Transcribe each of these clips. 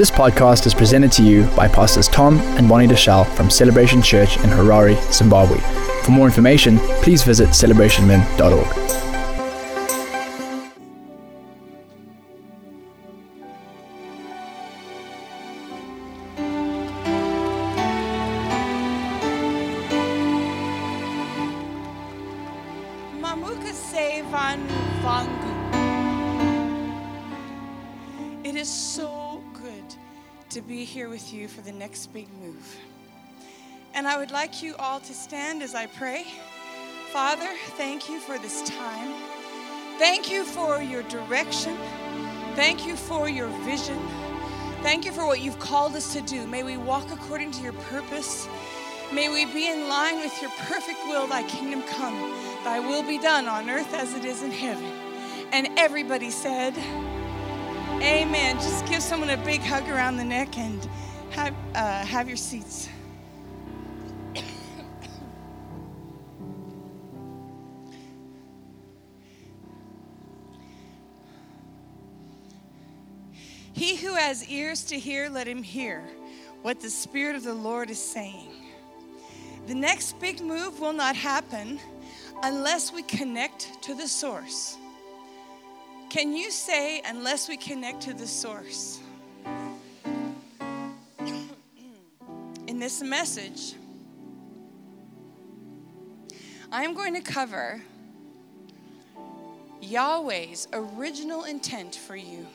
This podcast is presented to you by Pastors Tom and Bonnie Deuschle from Celebration Church in Harare, Zimbabwe. For more information, please visit celebrationmen.org. would like you all to stand as I pray. Father, thank you for this time. Thank you for your direction. Thank you for your vision. Thank you for what you've called us to do. May we walk according to your purpose. May we be in line with your perfect will, thy kingdom come, thy will be done on earth as it is in heaven. And everybody said, Amen. Just give someone a big hug around the neck and have, uh, have your seats. He who has ears to hear, let him hear what the Spirit of the Lord is saying. The next big move will not happen unless we connect to the source. Can you say, unless we connect to the source? In this message, I am going to cover Yahweh's original intent for you.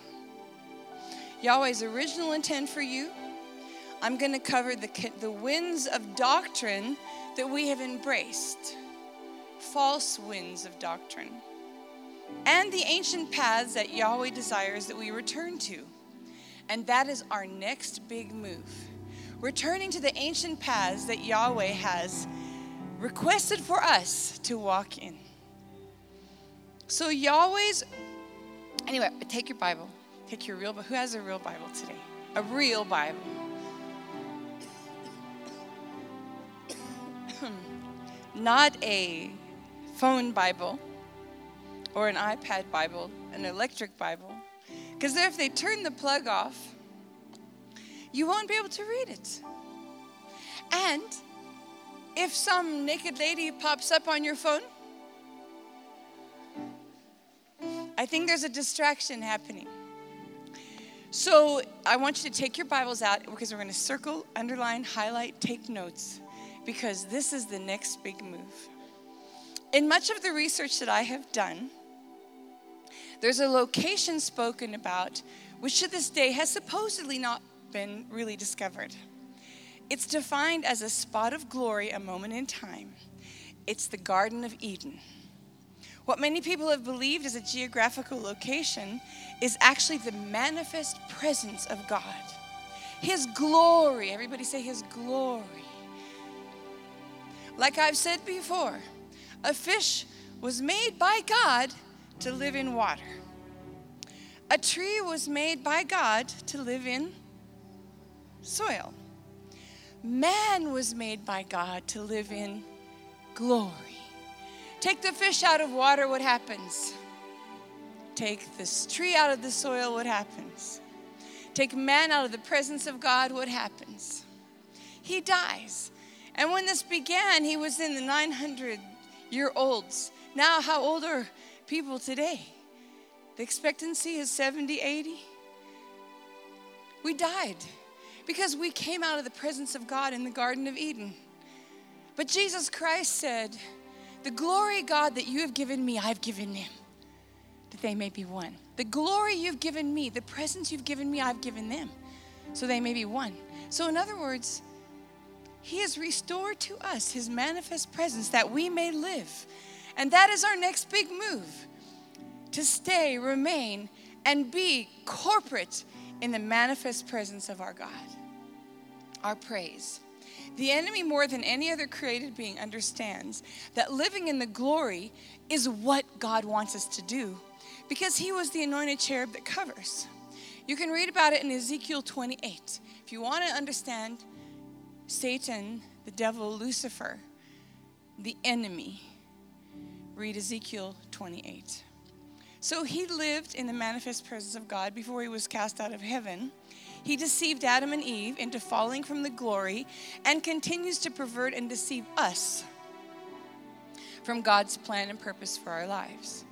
Yahweh's original intent for you. I'm going to cover the, the winds of doctrine that we have embraced, false winds of doctrine, and the ancient paths that Yahweh desires that we return to. And that is our next big move. Returning to the ancient paths that Yahweh has requested for us to walk in. So, Yahweh's, anyway, take your Bible. Take your real, but who has a real Bible today? A real Bible. Not a phone Bible or an iPad Bible, an electric Bible. Because if they turn the plug off, you won't be able to read it. And if some naked lady pops up on your phone, I think there's a distraction happening. So I want you to take your Bibles out because we're going to circle, underline, highlight, take notes because this is the next big move. In much of the research that I have done, there's a location spoken about which to this day has supposedly not been really discovered. It's defined as a spot of glory, a moment in time. It's the Garden of Eden. What many people have believed as a geographical location is actually the manifest presence of God. His glory. Everybody say His glory. Like I've said before, a fish was made by God to live in water. A tree was made by God to live in soil. Man was made by God to live in glory. Take the fish out of water, what happens? Take this tree out of the soil, what happens? Take man out of the presence of God, what happens? He dies. And when this began, he was in the 900 year olds. Now, how old are people today? The expectancy is 70, 80. We died because we came out of the presence of God in the Garden of Eden. But Jesus Christ said, The glory, God, that you have given me, I've given them, that they may be one. The glory you've given me, the presence you've given me, I've given them, so they may be one. So, in other words, he has restored to us His manifest presence that we may live. And that is our next big move to stay, remain, and be corporate in the manifest presence of our God. Our praise. The enemy, more than any other created being, understands that living in the glory is what God wants us to do because he was the anointed cherub that covers. You can read about it in Ezekiel 28. If you want to understand Satan, the devil, Lucifer, the enemy. Read Ezekiel 28. So he lived in the manifest presence of God before he was cast out of heaven. He deceived Adam and Eve into falling from the glory and continues to pervert and deceive us from God's plan and purpose for our lives.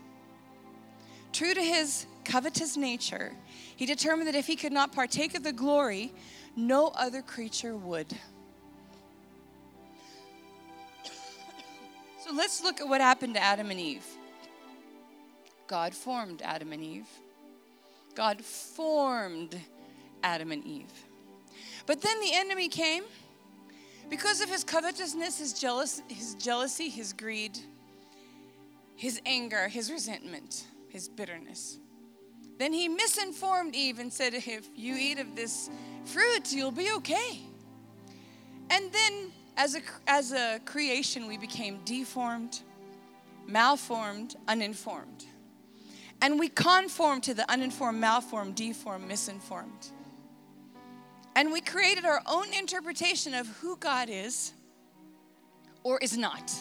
True to his covetous nature, he determined that if he could not partake of the glory, no other creature would. So let's look at what happened to Adam and Eve. God formed Adam and Eve. God formed Adam and Eve. But then the enemy came because of his covetousness, his, jealous, his jealousy, his greed, his anger, his resentment, his bitterness. Then he misinformed Eve and said, If you eat of this fruit, you'll be okay. And then, as a, as a creation, we became deformed, malformed, uninformed. And we conform to the uninformed, malformed, deformed, misinformed. And we created our own interpretation of who God is or is not.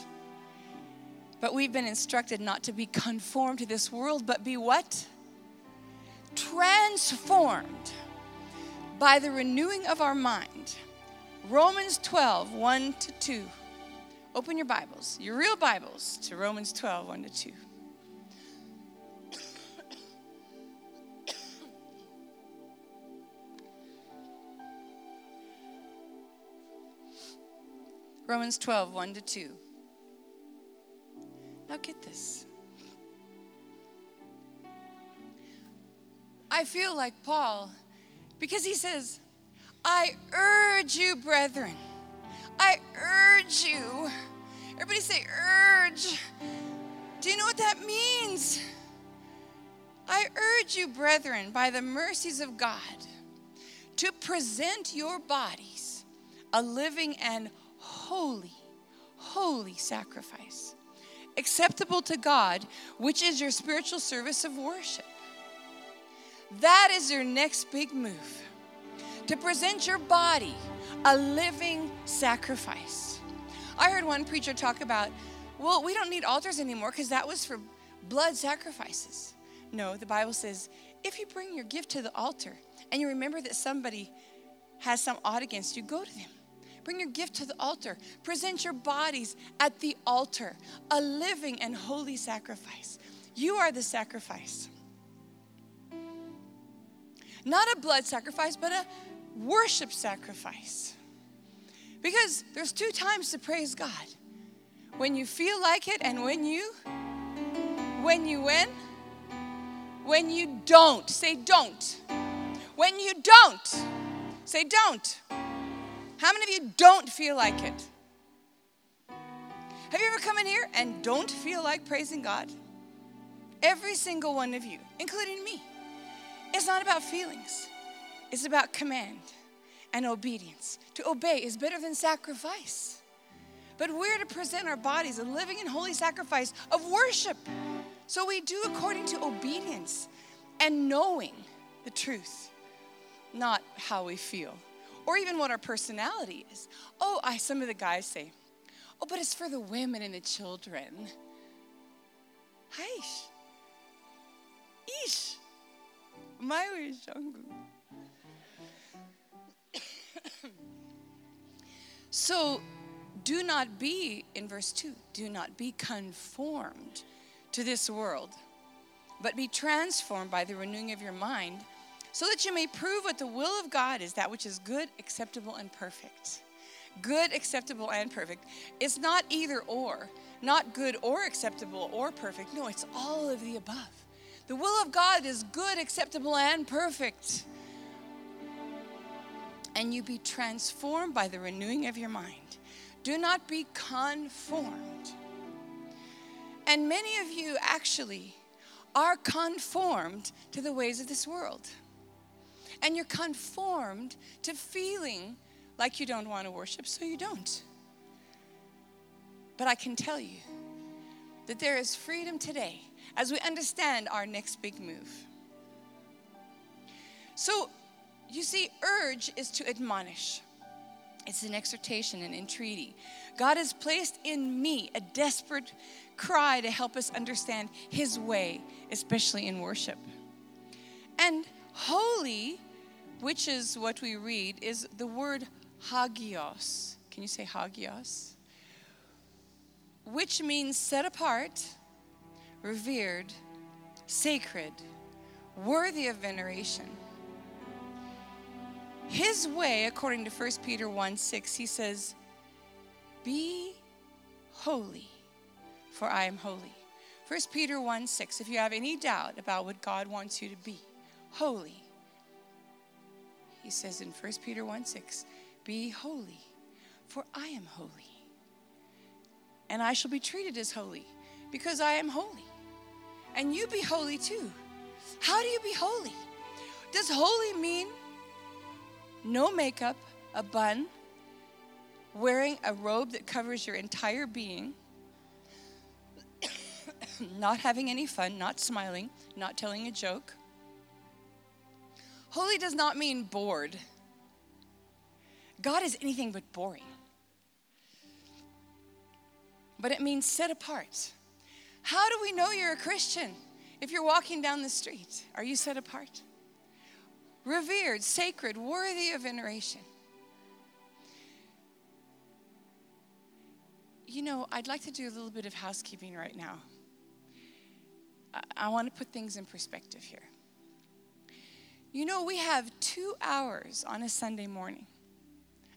But we've been instructed not to be conformed to this world, but be what? Transformed by the renewing of our mind. Romans 12, 1 to 2. Open your Bibles, your real Bibles, to Romans 12, 1 to 2. Romans 12, 1 to 2. Now get this. I feel like Paul because he says, I urge you, brethren. I urge you. Everybody say, urge. Do you know what that means? I urge you, brethren, by the mercies of God, to present your bodies a living and holy, holy sacrifice, acceptable to God, which is your spiritual service of worship. That is your next big move to present your body a living sacrifice. I heard one preacher talk about, well, we don't need altars anymore because that was for blood sacrifices. No, the Bible says if you bring your gift to the altar and you remember that somebody has some odd against you, go to them. Bring your gift to the altar. Present your bodies at the altar, a living and holy sacrifice. You are the sacrifice. Not a blood sacrifice, but a worship sacrifice. Because there's two times to praise God. When you feel like it and when you when you win, when you don't. Say don't. When you don't. Say don't. How many of you don't feel like it? Have you ever come in here and don't feel like praising God? Every single one of you, including me. It's not about feelings, it's about command and obedience. To obey is better than sacrifice. But we're to present our bodies a living and holy sacrifice of worship. So we do according to obedience and knowing the truth, not how we feel or even what our personality is. Oh, I, some of the guys say, oh, but it's for the women and the children. Aish. Ish. My So do not be, in verse 2, do not be conformed to this world, but be transformed by the renewing of your mind so that you may prove what the will of God is, that which is good, acceptable, and perfect. Good, acceptable, and perfect. It's not either or, not good or acceptable or perfect. No, it's all of the above. The will of God is good, acceptable, and perfect. And you be transformed by the renewing of your mind. Do not be conformed. And many of you actually are conformed to the ways of this world and you're conformed to feeling like you don't want to worship, so you don't. But I can tell you that there is freedom today as we understand our next big move. So, you see, urge is to admonish. It's an exhortation and entreaty. God has placed in me a desperate cry to help us understand His way, especially in worship. And holy, which is what we read, is the word hagios. Can you say hagios? Which means set apart, revered, sacred, worthy of veneration. His way, according to 1 Peter 1 6, he says, Be holy, for I am holy. 1 Peter 1 6, if you have any doubt about what God wants you to be, holy. He says in 1 Peter 1 6, Be holy, for I am holy. And I shall be treated as holy, because I am holy. And you be holy too. How do you be holy? Does holy mean no makeup, a bun, wearing a robe that covers your entire being, not having any fun, not smiling, not telling a joke? Holy does not mean bored. God is anything but boring. But it means set apart. How do we know you're a Christian? If you're walking down the street, are you set apart? Revered, sacred, worthy of veneration. You know, I'd like to do a little bit of housekeeping right now. I, I want to put things in perspective here. You know, we have two hours on a Sunday morning,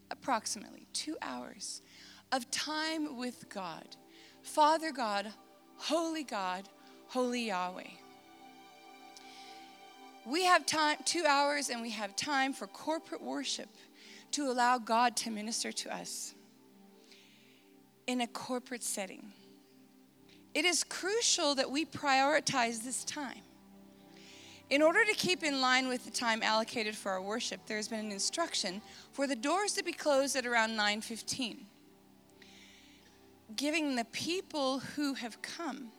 approximately two hours of time with God. Father God, Holy God, Holy Yahweh. We have time, two hours, and we have time for corporate worship to allow God to minister to us in a corporate setting. It is crucial that we prioritize this time. In order to keep in line with the time allocated for our worship, there has been an instruction for the doors to be closed at around 9:15, giving the people who have come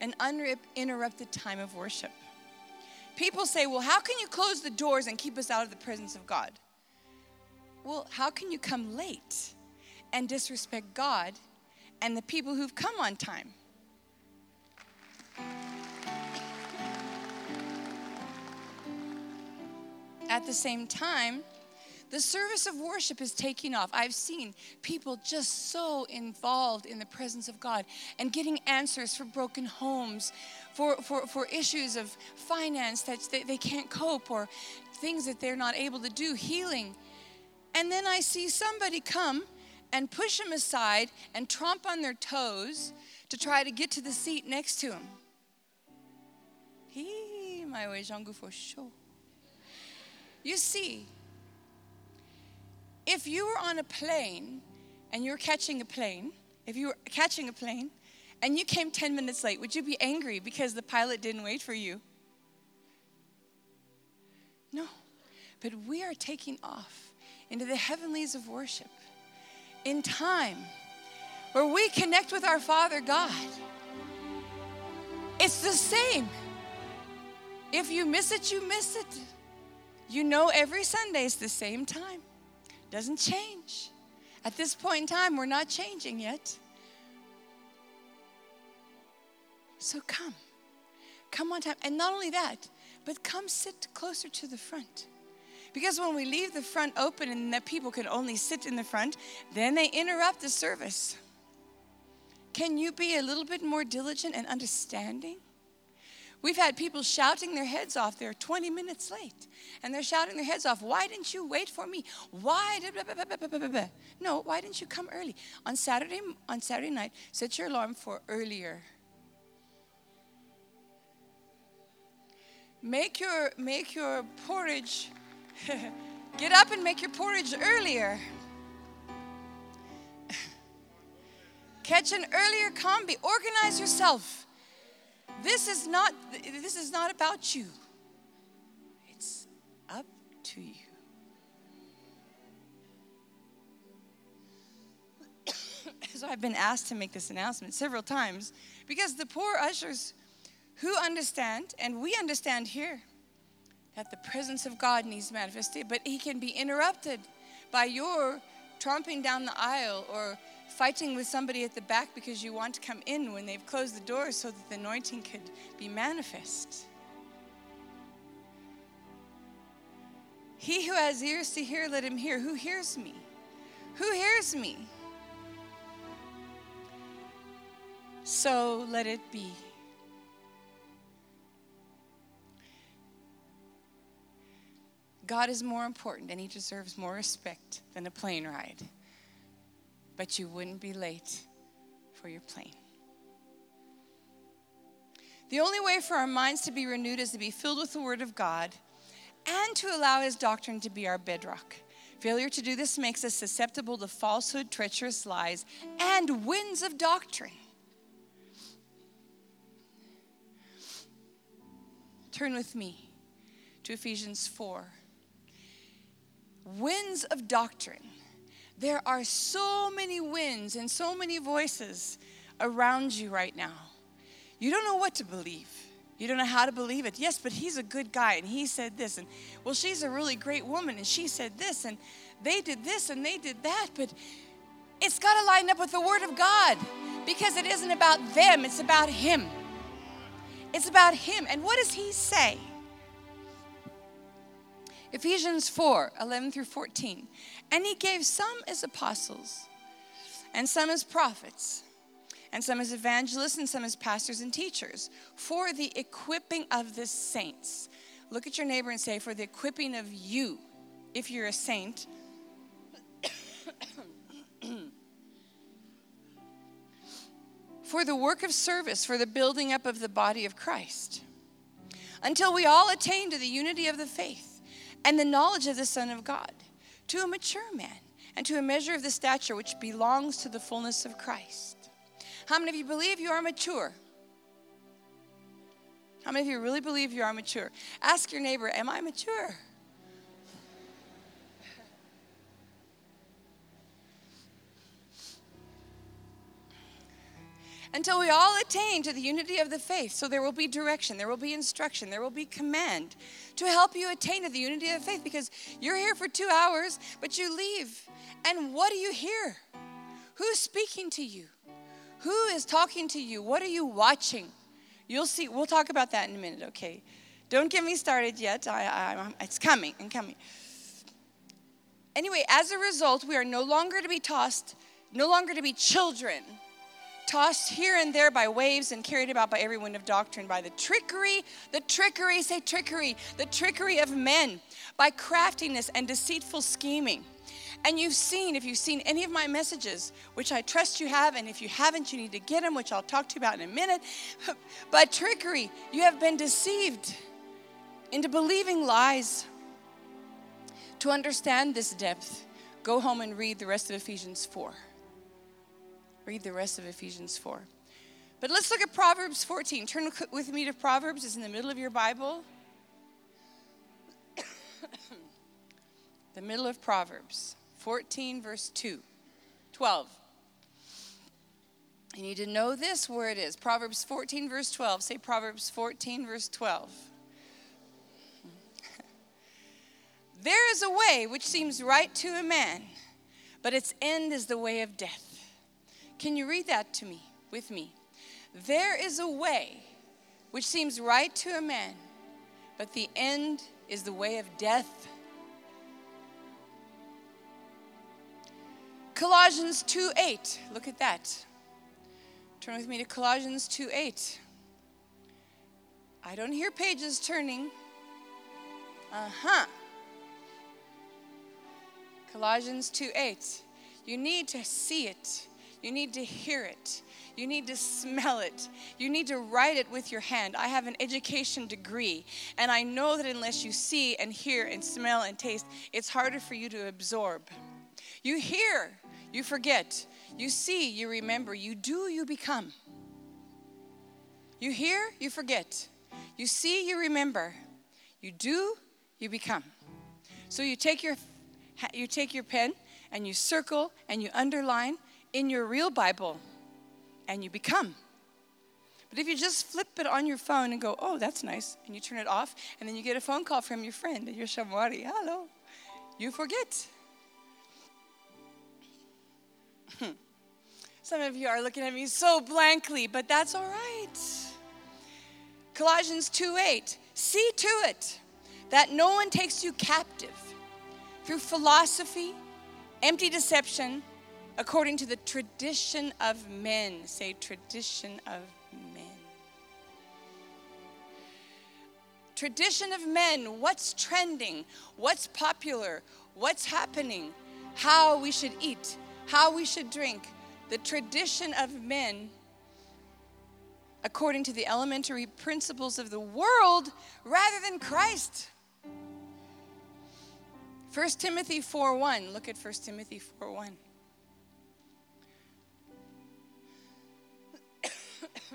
an uninterrupted time of worship. People say, "Well, how can you close the doors and keep us out of the presence of God?" Well, how can you come late and disrespect God and the people who've come on time? At the same time, the service of worship is taking off. I've seen people just so involved in the presence of God and getting answers for broken homes, for, for, for issues of finance that they, they can't cope, or things that they're not able to do, healing. And then I see somebody come and push them aside and tromp on their toes to try to get to the seat next to him. He, my way, for sure. You see, if you were on a plane and you're catching a plane, if you were catching a plane and you came 10 minutes late, would you be angry because the pilot didn't wait for you? No. But we are taking off into the heavenlies of worship in time where we connect with our Father God. It's the same. If you miss it, you miss it. You know, every Sunday is the same time, doesn't change. At this point in time, we're not changing yet. So come. Come on time. And not only that, but come sit closer to the front. Because when we leave the front open and that people can only sit in the front, then they interrupt the service. Can you be a little bit more diligent and understanding? We've had people shouting their heads off. They're 20 minutes late. And they're shouting their heads off. Why didn't you wait for me? Why did No, why didn't you come early? On Saturday on Saturday night, set your alarm for earlier. Make your make your porridge get up and make your porridge earlier. Catch an earlier kombi. Organize yourself. This is not this is not about you. It's up to you. so I've been asked to make this announcement several times because the poor ushers who understand and we understand here that the presence of God needs manifested, but he can be interrupted by your tromping down the aisle or fighting with somebody at the back because you want to come in when they've closed the door so that the anointing could be manifest. He who has ears to hear, let him hear. Who hears me? Who hears me? So let it be. God is more important and he deserves more respect than a plane ride. But you wouldn't be late for your plane. The only way for our minds to be renewed is to be filled with the Word of God and to allow His doctrine to be our bedrock. Failure to do this makes us susceptible to falsehood, treacherous lies, and winds of doctrine. Turn with me to Ephesians 4. Winds of doctrine. There are so many winds and so many voices around you right now. You don't know what to believe. You don't know how to believe it. Yes, but he's a good guy and he said this. And well, she's a really great woman and she said this. And they did this and they did that. But it's got to line up with the Word of God because it isn't about them, it's about Him. It's about Him. And what does He say? Ephesians 4 11 through 14. And He gave some as apostles, and some as prophets and some as evangelists, and some as pastors and teachers, for the equipping of the saints. Look at your neighbor and say, For the equipping of you, if you're a saint. for the work of service, for the building up of the body of Christ, until we all attain to the unity of the faith and the knowledge of the Son of God, to a mature man, and to a measure of the stature which belongs to the fullness of Christ. How many of you believe you are mature? How many of you really believe you are mature? Ask your neighbor, Am I mature? Until we all attain to the unity of the faith. So there will be direction, there will be instruction, there will be command to help you attain to the unity of faith because you're here for two hours, but you leave. And what do you hear? Who's speaking to you? Who is talking to you? What are you watching? You'll see. We'll talk about that in a minute, okay? Don't get me started yet. I, I, it's coming and coming. Anyway, as a result, we are no longer to be tossed, no longer to be children, tossed here and there by waves and carried about by every wind of doctrine, by the trickery, the trickery, say trickery, the trickery of men, by craftiness and deceitful scheming. And you've seen, if you've seen any of my messages, which I trust you have, and if you haven't, you need to get them, which I'll talk to you about in a minute. by trickery, you have been deceived into believing lies. To understand this depth, go home and read the rest of Ephesians 4. Read the rest of Ephesians 4. But let's look at Proverbs 14. Turn with me to Proverbs, it's in the middle of your Bible. the middle of Proverbs. 14, verse 2. 12. You need to know this where it is. Proverbs 14, verse 12. Say Proverbs 14, verse 12. there is a way which seems right to a man, but its end is the way of death. Can you read that to me, with me? There is a way which seems right to a man, but the end is the way of death. Colossians 2 8. Look at that. Turn with me to Colossians 2 8. I don't hear pages turning. Uh huh. Colossians 2 8. You need to see it. You need to hear it. You need to smell it. You need to write it with your hand. I have an education degree, and I know that unless you see and hear and smell and taste, it's harder for you to absorb. You hear, you forget. You see, you remember. You do, you become. You hear, you forget. You see, you remember. You do, you become. So you take your you take your pen and you circle and you underline in your real Bible and you become. But if you just flip it on your phone and go, oh, that's nice, and you turn it off, and then you get a phone call from your friend and you're Shamwari, hello, you forget. Some of you are looking at me so blankly, but that's all right. Colossians 2 8. See to it that no one takes you captive through philosophy, empty deception, according to the tradition of men. Say, tradition of men. Tradition of men. What's trending? What's popular? What's happening? How we should eat? How we should drink? The tradition of men according to the elementary principles of the world rather than Christ. 1 Timothy 4:1. Look at 1 Timothy 4:1.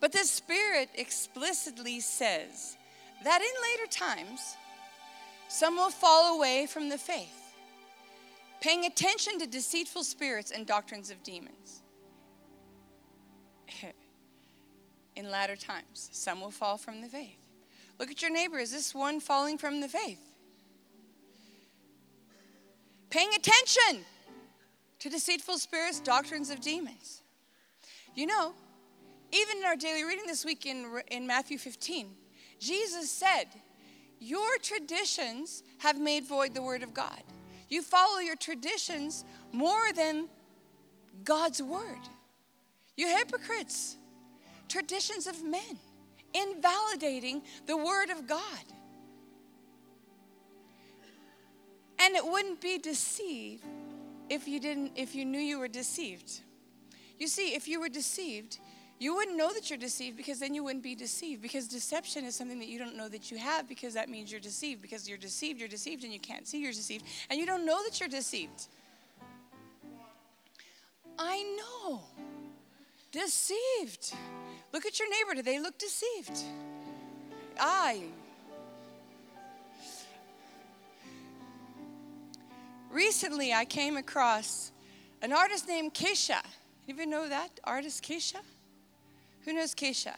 but the Spirit explicitly says that in later times some will fall away from the faith paying attention to deceitful spirits and doctrines of demons. In latter times, some will fall from the faith. Look at your neighbor. Is this one falling from the faith? Paying attention to deceitful spirits, doctrines of demons. You know, even in our daily reading this week in, in Matthew 15, Jesus said, Your traditions have made void the word of God. You follow your traditions more than God's word. You hypocrites, traditions of men, invalidating the word of God. And it wouldn't be deceived if you didn't if you knew you were deceived. You see, if you were deceived, you wouldn't know that you're deceived because then you wouldn't be deceived. Because deception is something that you don't know that you have because that means you're deceived. Because you're deceived, you're deceived, and you can't see you're deceived. And you don't know that you're deceived. I know. Deceived. Look at your neighbor. Do they look deceived? I. Recently, I came across an artist named Kesha. You even know that artist Kesha? Who knows Kesha?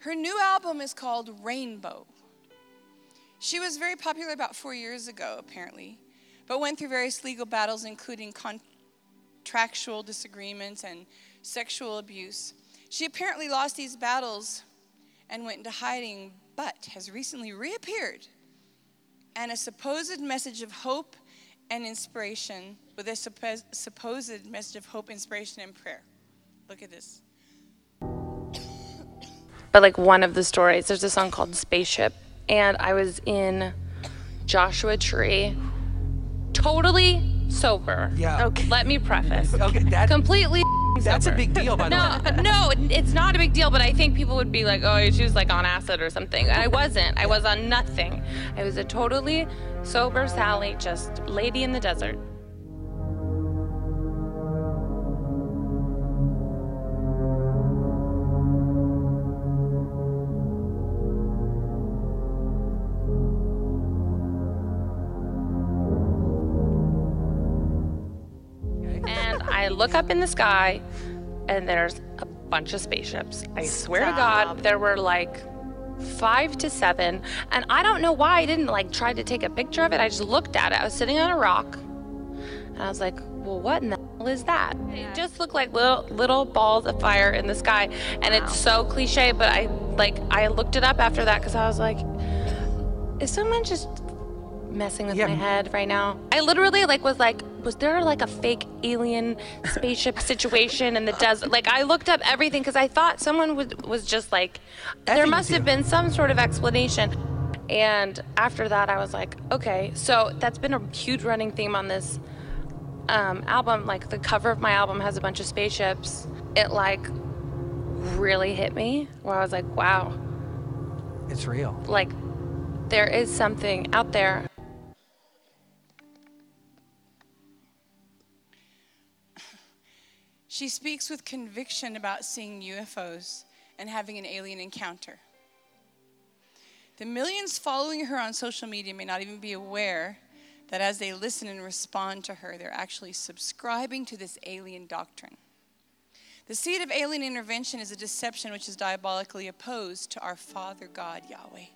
Her new album is called Rainbow. She was very popular about four years ago, apparently, but went through various legal battles, including contractual disagreements and sexual abuse. She apparently lost these battles and went into hiding, but has recently reappeared. And a supposed message of hope and inspiration with a supposed message of hope, inspiration, and prayer. Look at this. But like one of the stories, there's a song called Spaceship, and I was in Joshua Tree, totally sober. Yeah. Okay. Let me preface. Okay, that, completely. That's sober. a big deal, by the no, way. No, it's not a big deal, but I think people would be like, oh, she was like on acid or something. And I wasn't. I was on nothing. I was a totally sober Sally, just lady in the desert. Look up in the sky and there's a bunch of spaceships. I swear to God, there were like five to seven. And I don't know why I didn't like try to take a picture of it. I just looked at it. I was sitting on a rock and I was like, well, what in the hell is that? It just looked like little little balls of fire in the sky. And wow. it's so cliche, but I like I looked it up after that because I was like, is someone just messing with yeah. my head right now. I literally like was like, was there like a fake alien spaceship situation in the desert? Like I looked up everything because I thought someone was was just like, there must have been some sort of explanation. And after that, I was like, okay. So that's been a huge running theme on this um, album. Like the cover of my album has a bunch of spaceships. It like really hit me where I was like, wow. It's real. Like there is something out there She speaks with conviction about seeing UFOs and having an alien encounter. The millions following her on social media may not even be aware that as they listen and respond to her, they're actually subscribing to this alien doctrine. The seed of alien intervention is a deception which is diabolically opposed to our Father God, Yahweh.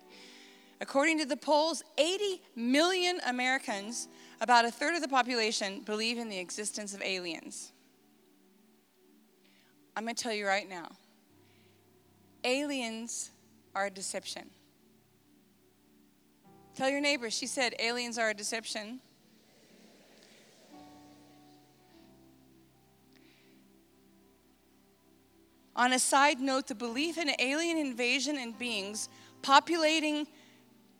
According to the polls, 80 million Americans, about a third of the population, believe in the existence of aliens. I'm going to tell you right now aliens are a deception. Tell your neighbor, she said, aliens are a deception. On a side note, the belief in alien invasion and beings populating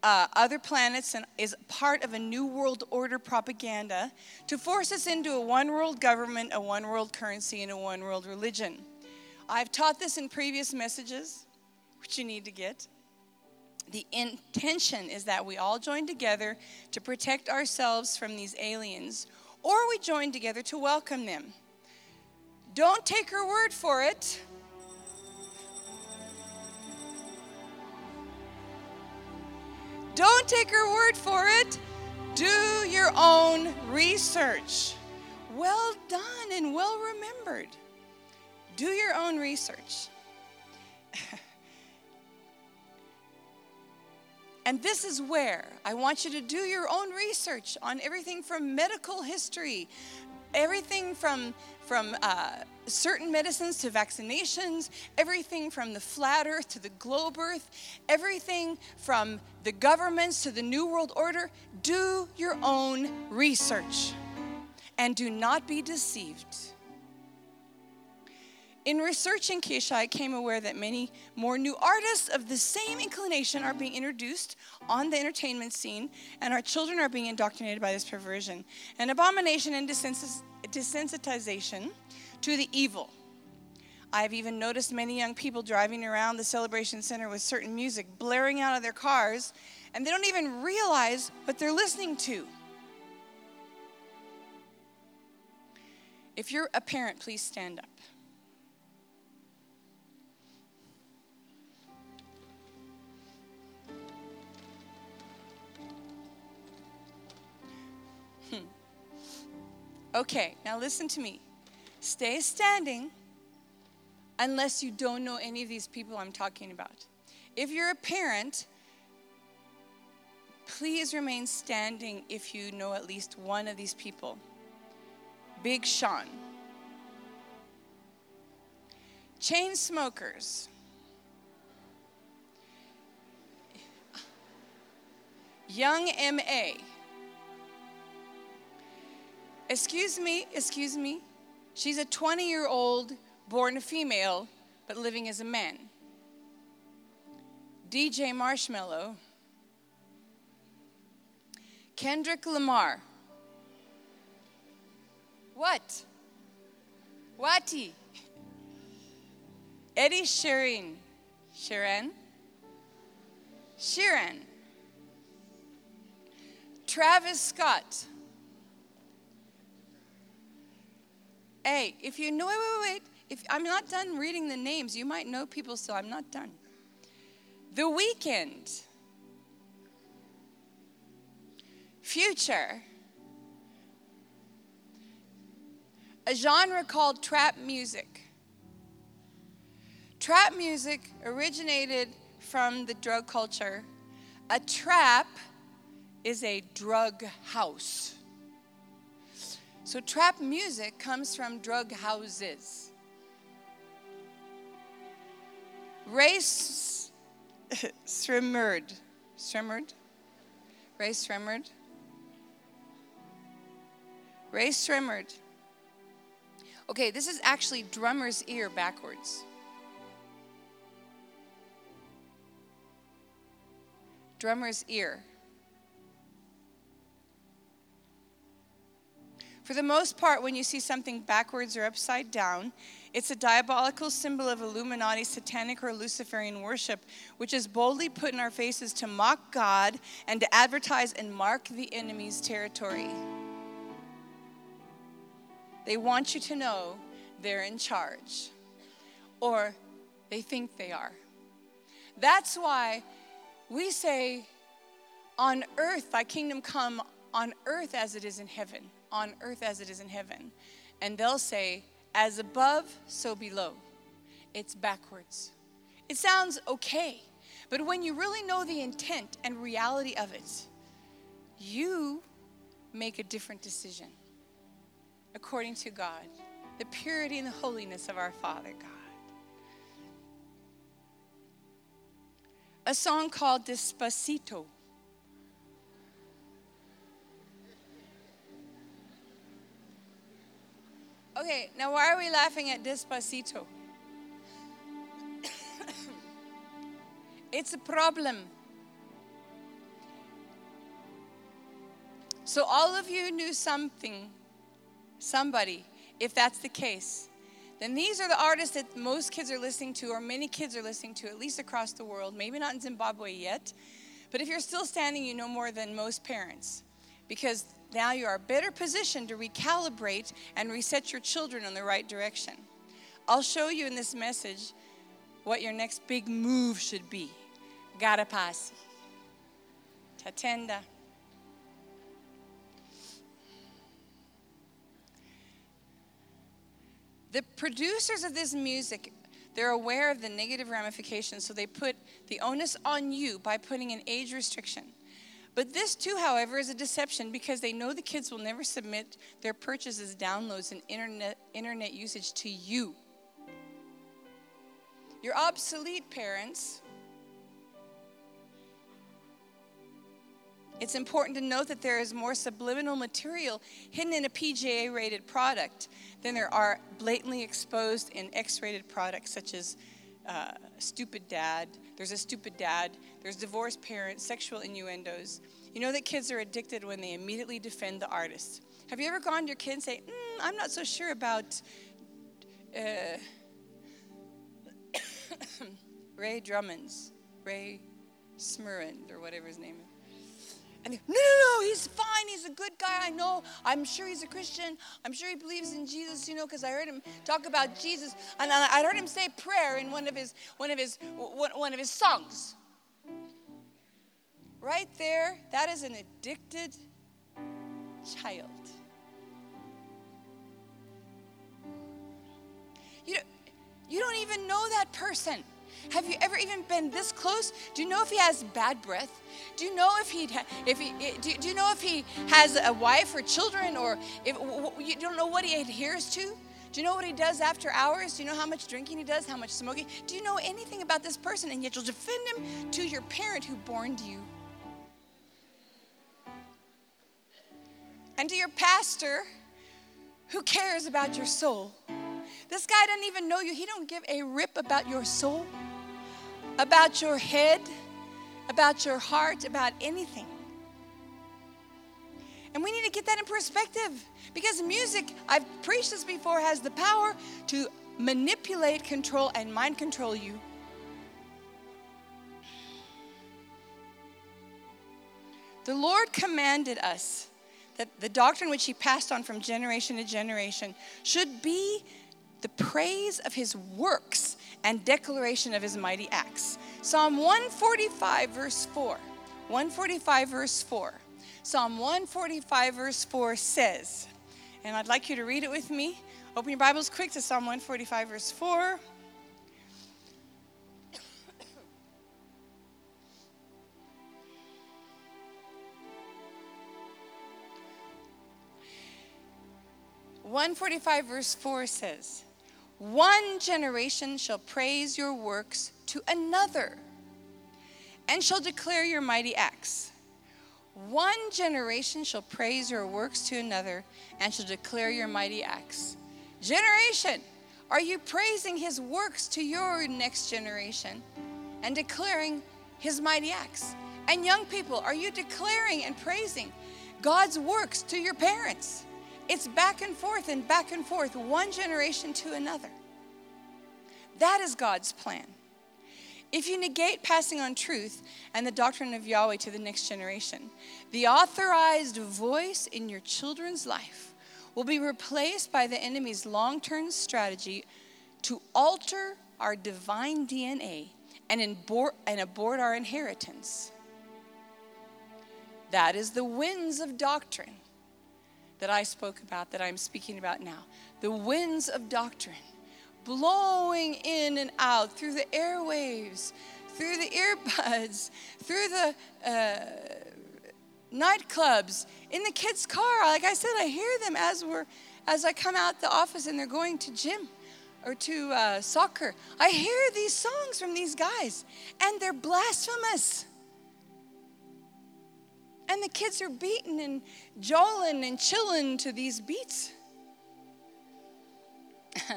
uh, other planets and is part of a new world order propaganda to force us into a one world government, a one world currency, and a one world religion. I've taught this in previous messages, which you need to get. The intention is that we all join together to protect ourselves from these aliens, or we join together to welcome them. Don't take her word for it. Don't take her word for it. Do your own research. Well done and well remembered. Do your own research. and this is where I want you to do your own research on everything from medical history, everything from, from uh, certain medicines to vaccinations, everything from the flat earth to the globe earth, everything from the governments to the New World Order. Do your own research and do not be deceived. In researching Kesha, I came aware that many more new artists of the same inclination are being introduced on the entertainment scene, and our children are being indoctrinated by this perversion, an abomination and desensitization to the evil. I've even noticed many young people driving around the celebration center with certain music blaring out of their cars, and they don't even realize what they're listening to. If you're a parent, please stand up. Okay, now listen to me. Stay standing unless you don't know any of these people I'm talking about. If you're a parent, please remain standing if you know at least one of these people. Big Sean. Chainsmokers. Young MA. Excuse me, excuse me. She's a 20 year old, born a female, but living as a man. DJ Marshmello. Kendrick Lamar. What? Wati. Eddie Sheeran. Sheeran. Sheeran. Travis Scott. Hey, if you know, wait, wait, wait. If I'm not done reading the names, you might know people still. I'm not done. The Weeknd. Future. A genre called trap music. Trap music originated from the drug culture. A trap is a drug house. So, trap music comes from drug houses. Rae Sremmurd. Sremmurd? Rae Sremmurd? Rae Sremmurd. Okay, this is actually drummer's ear backwards. Drummer's ear. For the most part, when you see something backwards or upside down, it's a diabolical symbol of Illuminati, satanic, or Luciferian worship, which is boldly put in our faces to mock God and to advertise and mark the enemy's territory. They want you to know they're in charge, or they think they are. That's why we say, On earth, thy kingdom come, on earth as it is in heaven on earth as it is in heaven. And they'll say, as above, so below. It's backwards. It sounds okay, But when you really know the intent and reality of it, you make a different decision according to God, the purity and the holiness of our Father God. A song called Despacito. Okay, now why are we laughing at Despacito? it's a problem. So, all of you knew something, somebody, if that's the case, then these are the artists that most kids are listening to, or many kids are listening to, at least across the world. Maybe not in Zimbabwe yet, but if you're still standing, you know more than most parents because now you are better positioned to recalibrate and reset your children in the right direction. I'll show you in this message what your next big move should be. Garapasi. Tatenda. The producers of this music, they're aware of the negative ramifications, so they put the onus on you by putting an age restriction. But this, too, however, is a deception because they know the kids will never submit their purchases, downloads, and internet, internet usage to you. You're obsolete, parents. It's important to note that there is more subliminal material hidden in a PGA rated product than there are blatantly exposed in X rated products such as uh, stupid dad, there's a stupid dad, there's divorced parents, sexual innuendos. You know that kids are addicted when they immediately defend the artist. Have you ever gone to your kid and say, mm, I'm not so sure about uh, Ray Drummonds, Rae Sremmurd, or whatever his name is. And they, no, no, no, he's fine. He's a good guy. I know. I'm sure he's a Christian. I'm sure he believes in Jesus, you know, because I heard him talk about Jesus. And I heard him say prayer in one of his, one of his, one of his songs. Right there, that is an addicted child. You, you don't even know that person. Have you ever even been this close? Do you know if he has bad breath? Do you know if he if he do, do you know if he has a wife or children or if you don't know what he adheres to? Do you know what he does after hours? Do you know how much drinking he does, how much smoking? Do you know anything about this person and yet you'll defend him to your parent who borned you? And to your pastor who cares about your soul. This guy doesn't even know you. He don't give a rip about your soul about your head, about your heart, about anything. And we need to get that in perspective because music, I've preached this before, has the power to manipulate, control, and mind control you. The Lord commanded us that the doctrine which He passed on from generation to generation should be the praise of His works and declaration of his mighty acts. Psalm 145, verse 4. 145, verse 4. Psalm 145, verse 4 says, and I'd like you to read it with me. Open your Bibles quick to Psalm 145, verse 4. One forty-five verse four says, one generation shall praise your works to another and shall declare your mighty acts. One generation shall praise your works to another and shall declare your mighty acts. Generation, are you praising his works to your next generation and declaring his mighty acts? And young people, are you declaring and praising God's works to your parents? It's back and forth and back and forth, one generation to another. That is God's plan. If you negate passing on truth and the doctrine of Yahweh to the next generation, the authorized voice in your children's life will be replaced by the enemy's long term strategy to alter our divine DNA and abort, and abort our inheritance. That is the winds of doctrine that I spoke about, that I'm speaking about now. The winds of doctrine blowing in and out through the airwaves, through the earbuds, through the uh, nightclubs, in the kids' car. Like I said, I hear them as we're as I come out the office and they're going to gym or to uh, soccer. I hear these songs from these guys, and they're blasphemous. And the kids are beating and joling and chilling to these beats.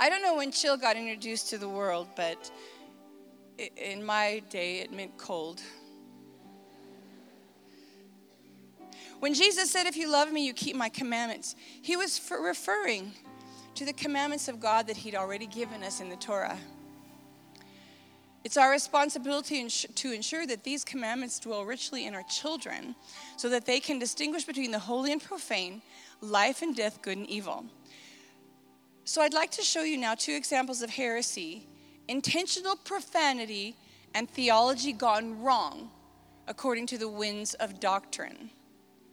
I don't know when chill got introduced to the world, but in my day it meant cold. When Jesus said, If you love me, you keep my commandments, he was referring to the commandments of God that he'd already given us in the Torah. It's our responsibility to ensure that these commandments dwell richly in our children so that they can distinguish between the holy and profane, life and death, good and evil. So I'd like to show you now two examples of heresy intentional profanity and theology gone wrong according to the winds of doctrine.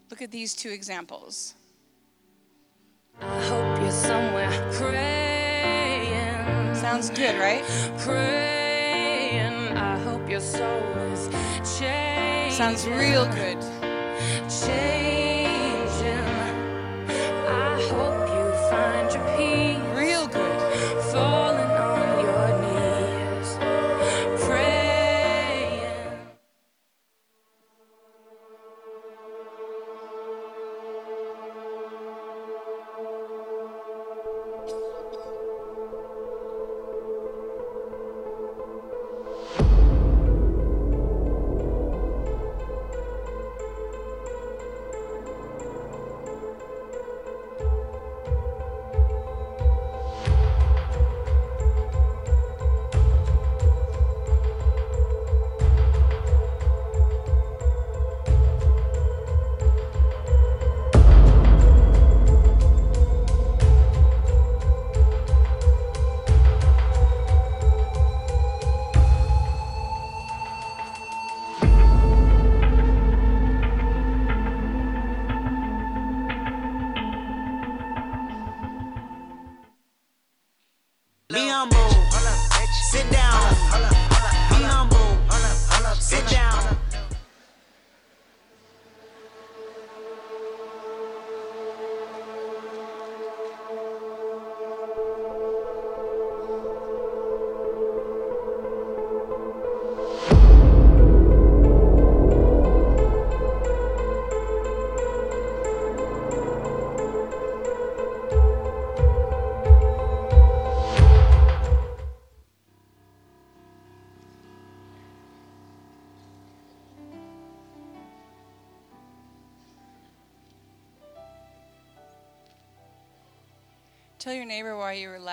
Look at these two examples. I hope you're somewhere praying. Sounds good, right? Praying. Sounds real good. Changing. Be humble. Sit down. Be humble. Sit down.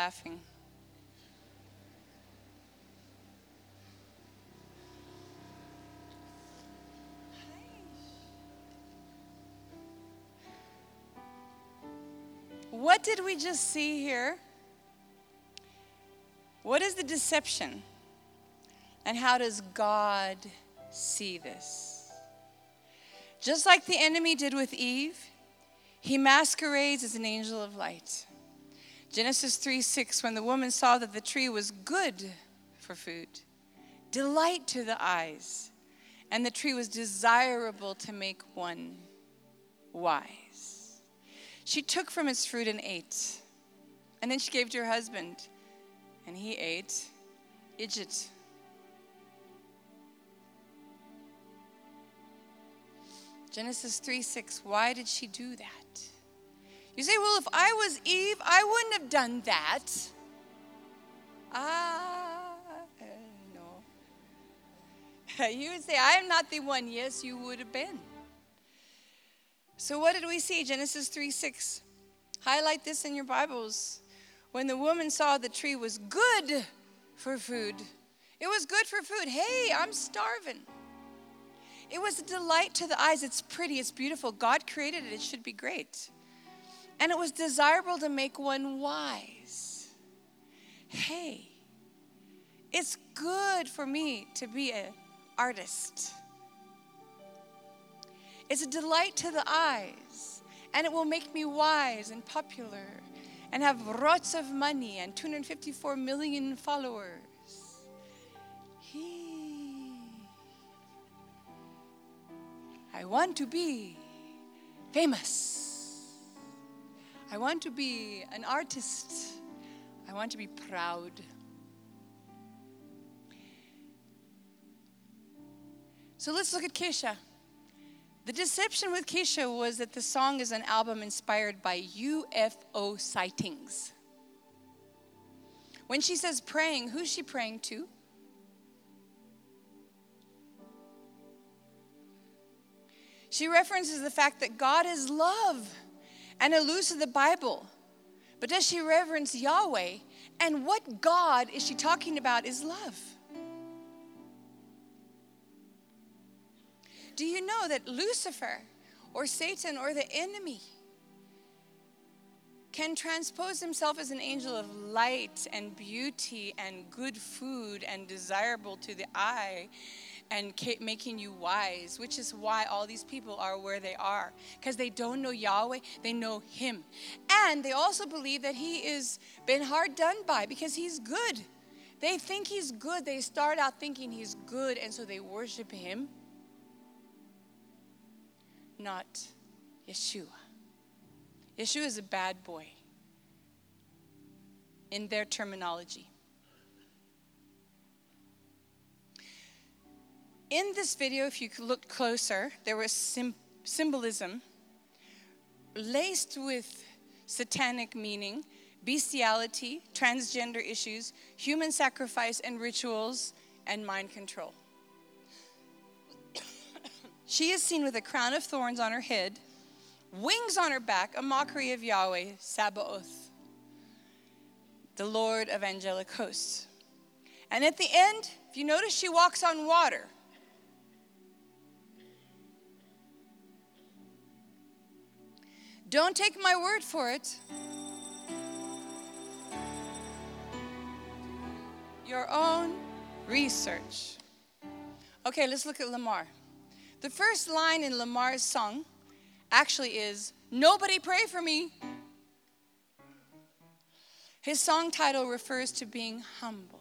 Laughing. What did we just see here? What is the deception? And how does God see this? Just like the enemy did with Eve, he masquerades as an angel of light. Genesis 3 6, when the woman saw that the tree was good for food, delight to the eyes, and the tree was desirable to make one wise. She took from its fruit and ate. And then she gave to her husband, and he ate. Idjit. Genesis 3 6, why did she do that? You say, well, if I was Eve, I wouldn't have done that. Ah, no. You would say, I am not the one. Yes, you would have been. So, what did we see? Genesis 3 6. Highlight this in your Bibles. When the woman saw the tree was good for food, it was good for food. Hey, I'm starving. It was a delight to the eyes. It's pretty, it's beautiful. God created it, it should be great. And it was desirable to make one wise. Hey, it's good for me to be an artist. It's a delight to the eyes, and it will make me wise and popular and have lots of money and 254 million followers. He. I want to be famous. I want to be an artist. I want to be proud. So let's look at Kesha. The deception with Kesha was that the song is an album inspired by UFO sightings. When she says praying, who's she praying to? She references the fact that God is love and alludes to the Bible. But does she reverence Yahweh? And what God is she talking about is love? Do you know that Lucifer or Satan or the enemy can transpose himself as an angel of light and beauty and good food and desirable to the eye and making you wise, which is why all these people are where they are. Because they don't know Yahweh, they know Him. And they also believe that He is been hard done by because He's good. They think He's good. They start out thinking He's good, and so they worship Him, not Yeshua. Yeshua is a bad boy in their terminology. In this video, if you look closer, there was symbolism laced with satanic meaning, bestiality, transgender issues, human sacrifice and rituals, and mind control. she is seen with a crown of thorns on her head wings on her back, a mockery of Yahweh, Sabaoth, the Lord of angelic hosts. And at the end, if you notice, she walks on water. Don't take my word for it. Your own research. Okay, let's look at Lamar. The first line in Lamar's song actually is Nobody pray for me. His song title refers to being humble.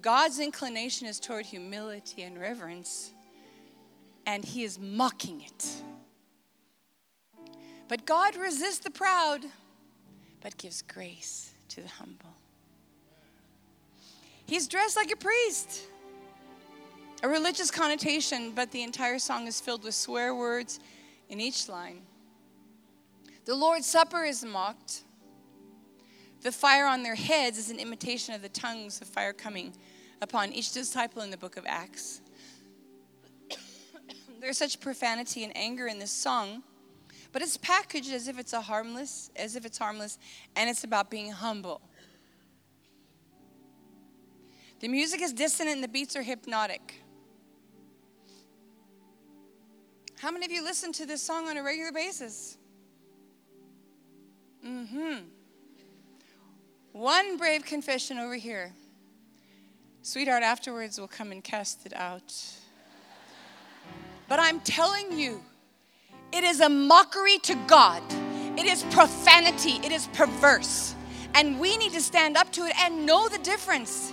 God's inclination is toward humility and reverence, and he is mocking it. But God resists the proud, but gives grace to the humble. He's dressed like a priest. A religious connotation, but the entire song is filled with swear words in each line. The Lord's Supper is mocked. The fire on their heads is an imitation of the tongues of fire coming upon each disciple in the book of Acts. There's such profanity and anger in this song, but it's packaged as if it's a harmless, as if it's harmless, and it's about being humble. The music is dissonant and the beats are hypnotic. How many of you listen to this song on a regular basis? Mm-hmm. One brave confession over here. Sweetheart, afterwards we'll come and cast it out. But I'm telling you, it is a mockery to God. It is profanity. It is perverse. And we need to stand up to it and know the difference.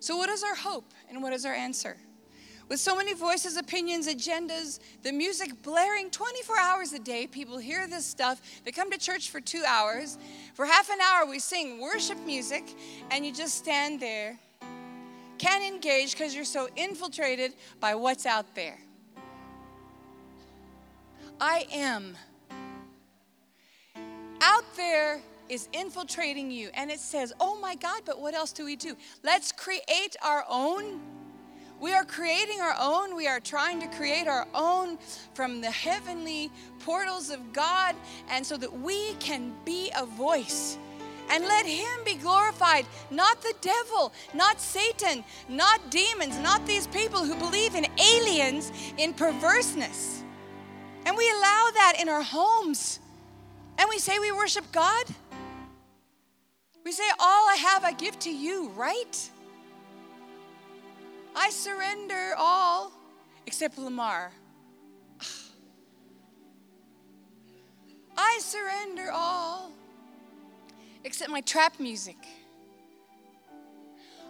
So, what is our hope and what is our answer? With so many voices, opinions, agendas, the music blaring 24 hours a day, people hear this stuff. They come to church for two hours. For half an hour, we sing worship music, and you just stand there. Can't engage because you're so infiltrated by what's out there. I am. Out there is infiltrating you. And it says, oh my God, but what else do we do? Let's create our own. We are creating our own. We are trying to create our own from the heavenly portals of God, and so that we can be a voice and let Him be glorified, not the devil, not Satan, not demons, not these people who believe in aliens, in perverseness. And we allow that in our homes. And we say we worship God. We say, All I have I give to you, right? I surrender all except Lamar. I surrender all except my trap music.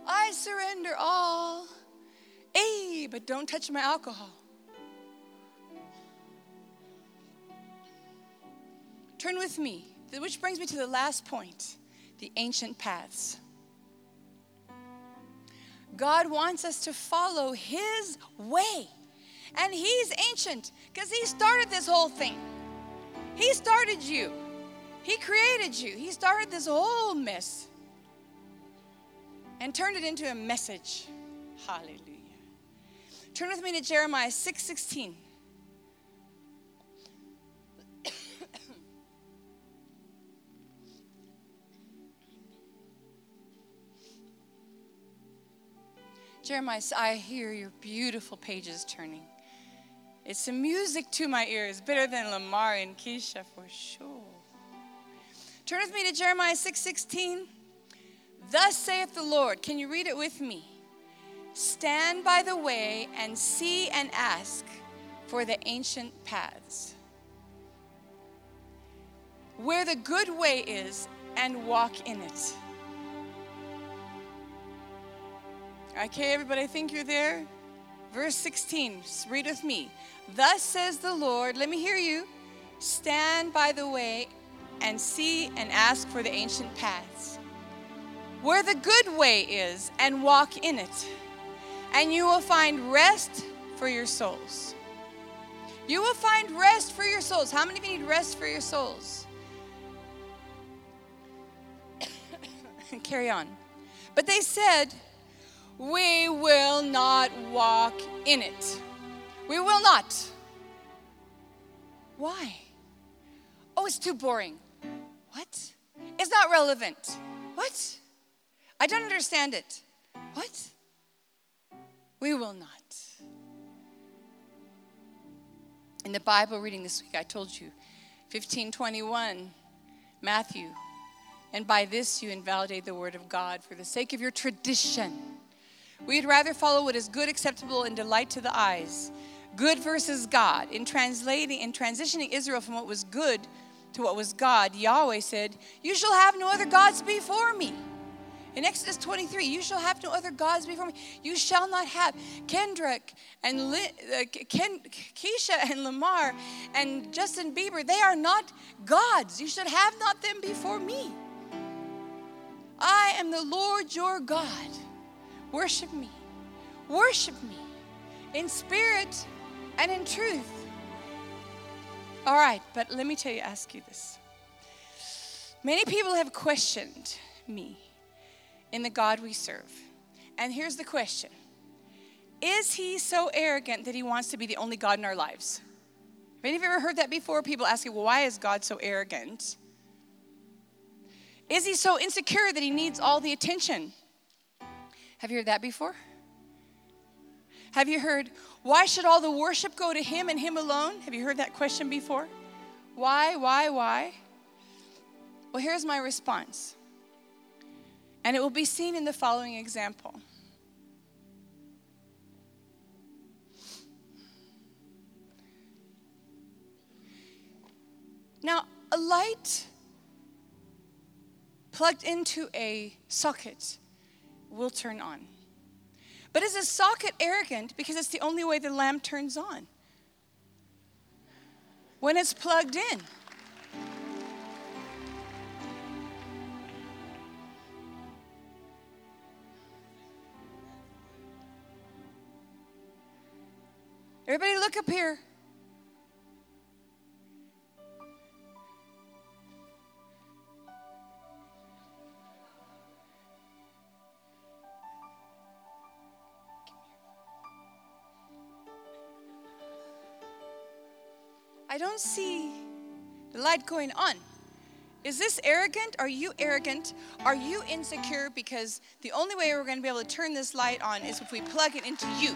I surrender all. Hey, but don't touch my alcohol. Turn with me, which brings me to the last point the ancient paths. God wants us to follow His way. And He's ancient because He started this whole thing. He started you, He created you, He started this whole mess and turned it into a message. Hallelujah. Turn with me to Jeremiah 6 16. Jeremiah, I hear your beautiful pages turning. It's some music to my ears, better than Lamar and Kesha for sure. Turn with me to Jeremiah 6:16. Thus saith the Lord. Can you read it with me? Stand by the way and see and ask for the ancient paths. Where the good way is and walk in it. Okay, everybody, I think you're there. Verse 16, read with me. Thus says the Lord, let me hear you. Stand by the way and see and ask for the ancient paths, where the good way is, and walk in it. And you will find rest for your souls. You will find rest for your souls. How many of you need rest for your souls? Carry on. But they said, we will not walk in it. We will not. Why? Oh, it's too boring. What? It's not relevant. What? I don't understand it. What? We will not. In the Bible reading this week, I told you 1521, Matthew, and by this you invalidate the word of God for the sake of your tradition. We'd rather follow what is good, acceptable, and delight to the eyes. Good versus God. In translating, in transitioning Israel from what was good to what was God, Yahweh said, You shall have no other gods before me. In Exodus 23, you shall have no other gods before me. You shall not have Kendrick and uh, Ken, Kesha and Lamar and Justin Bieber. They are not gods. You should have not them before me. I am the Lord your God. Worship me. Worship me in spirit and in truth. All right, but let me tell you, ask you this. Many people have questioned me in the God we serve. And here's the question Is he so arrogant that he wants to be the only God in our lives? Have any of you ever heard that before? People asking, well, why is God so arrogant? Is he so insecure that he needs all the attention? Have you heard that before? Have you heard, why should all the worship go to Him and Him alone? Have you heard that question before? Why, why, why? Well, here's my response. And it will be seen in the following example. Now, a light plugged into a socket will turn on. But is a socket arrogant because it's the only way the lamp turns on? When it's plugged in. Everybody, look up here. Don't see the light going on. Is this arrogant? Are you arrogant? Are you insecure? Because the only way we're going to be able to turn this light on is if we plug it into you.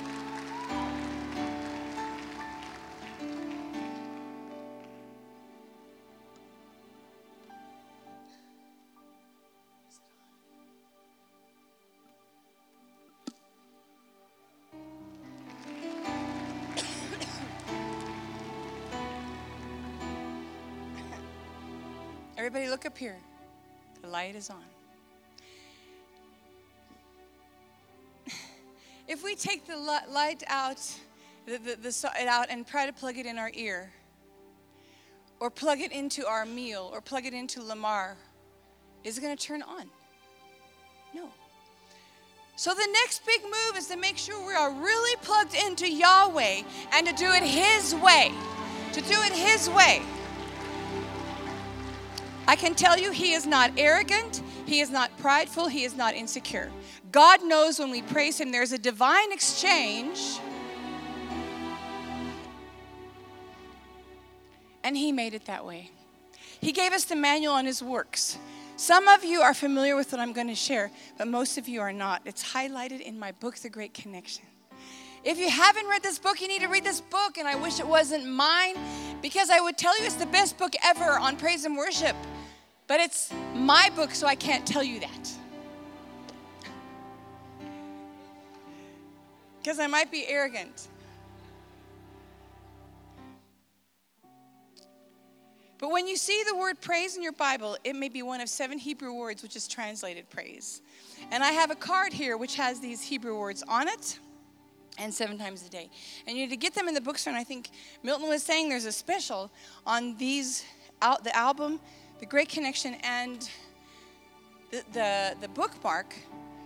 Here. The light is on. If we take the light out, the, the, the, it out and try to plug it in our ear, or plug it into our meal, or plug it into Lamar, is it going to turn on? No. So the next big move is to make sure we are really plugged into Yahweh and to do it His way. To do it His way. I can tell you, He is not arrogant, He is not prideful, He is not insecure. God knows when we praise Him, there's a divine exchange. And He made it that way. He gave us the manual on His works. Some of you are familiar with what I'm going to share, but most of you are not. It's highlighted in my book, The Great Connection. If you haven't read this book, you need to read this book, and I wish it wasn't mine because I would tell you it's the best book ever on praise and worship. But it's my book, so I can't tell you that. Because I might be arrogant. But when you see the word praise in your Bible, it may be one of seven Hebrew words which is translated praise. And I have a card here which has these Hebrew words on it and seven times a day. And you need to get them in the bookstore. And I think Milton was saying there's a special on these out the album, The Great Connection, and the, the, the bookmark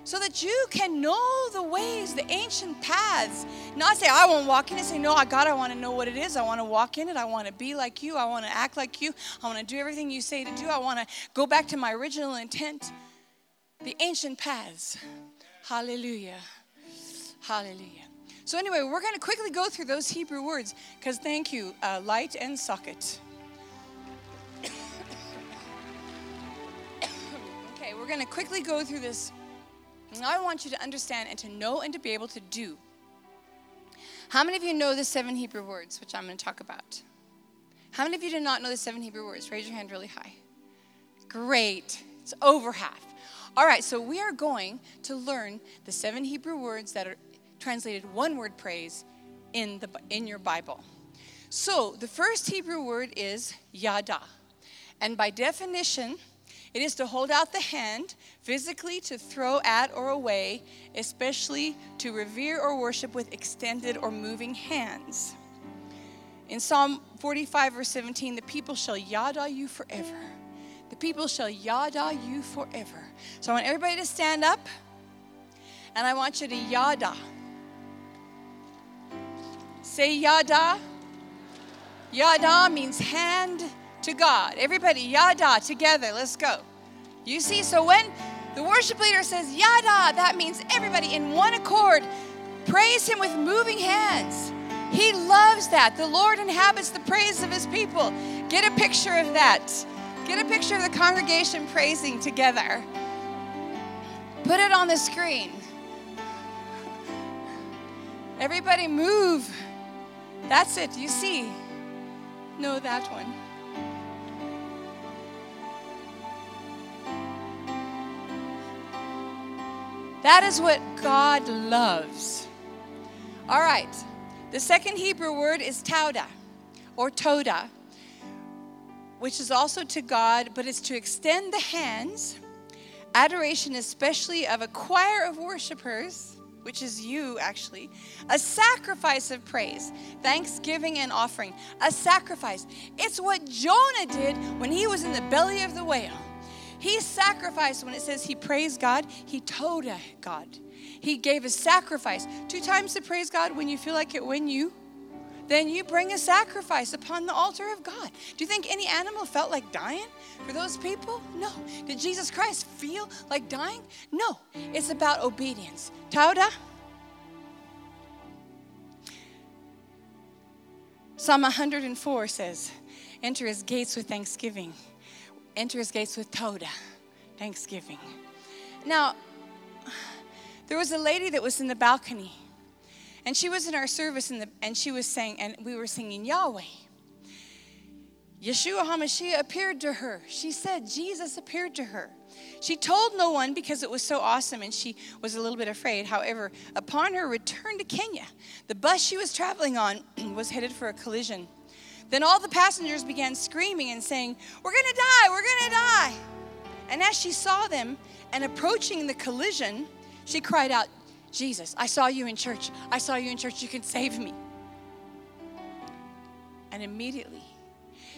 so that you can know the ways, the ancient paths. Not say, I won't walk in it. Say, no, I God, I want to know what it is. I want to walk in it. I want to be like you. I want to act like you. I want to do everything you say to do. I want to go back to my original intent. The ancient paths. Hallelujah. Hallelujah. So, anyway, we're going to quickly go through those Hebrew words because thank you, uh, light and socket. We're going to quickly go through this and I want you to understand and to know and to be able to do. How many of you know the seven Hebrew words, which I'm going to talk about? How many of you do not know the seven Hebrew words? Raise your hand really high. Great. It's over half. All right, so we are going to learn the seven Hebrew words that are translated one word praise in, the, in your Bible. So the first Hebrew word is yada. And by definition, it is to hold out the hand, physically to throw at or away, especially to revere or worship with extended or moving hands. In Psalm 45, verse 17, the people shall yada you forever. The people shall yada you forever. So I want everybody to stand up, and I want you to yada. Say yada. Yada means hand to God. Everybody, yada, together. Let's go. You see, so when the worship leader says yada, that means everybody in one accord praise him with moving hands. He loves that. The Lord inhabits the praise of his people. Get a picture of that. Get a picture of the congregation praising together. Put it on the screen. Everybody move. That's it. You see? No, that one. That is what God loves. All right. The second Hebrew word is tauda or toda, which is also to God, but it's to extend the hands. Adoration, especially of a choir of worshipers, which is you actually, a sacrifice of praise, thanksgiving, and offering. A sacrifice. It's what Jonah did when he was in the belly of the whale. He sacrificed when it says he praised God, he told God. He gave a sacrifice. Two times to praise God when you feel like it when you then you bring a sacrifice upon the altar of God. Do you think any animal felt like dying for those people? No. Did Jesus Christ feel like dying? No. It's about obedience. Tauda. Psalm 104 says, Enter his gates with thanksgiving enter his gates with Toda, thanksgiving. Now, there was a lady that was in the balcony, and she was in our service, in the, and she was saying, and we were singing Yahweh. Yeshua HaMashiach appeared to her. She said Jesus appeared to her. She told no one because it was so awesome and she was a little bit afraid. However, upon her return to Kenya, the bus she was traveling on was headed for a collision. Then all the passengers began screaming and saying, We're gonna die, we're gonna die. And as she saw them and approaching the collision, she cried out, Jesus, I saw you in church. I saw you in church. You can save me. And immediately,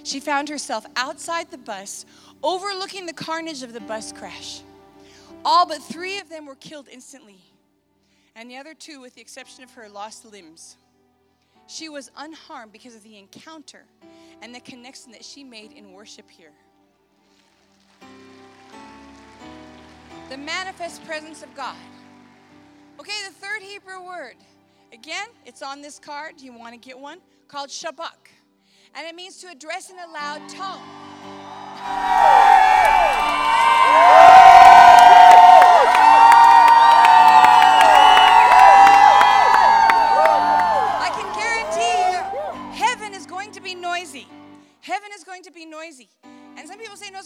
she found herself outside the bus, overlooking the carnage of the bus crash. All but three of them were killed instantly, and the other two, with the exception of her, lost limbs. She was unharmed because of the encounter and the connection that she made in worship here. The manifest presence of God. Okay, the third Hebrew word. Again, it's on this card. Do you want to get one? Called Shabak. And it means to address in a loud tone.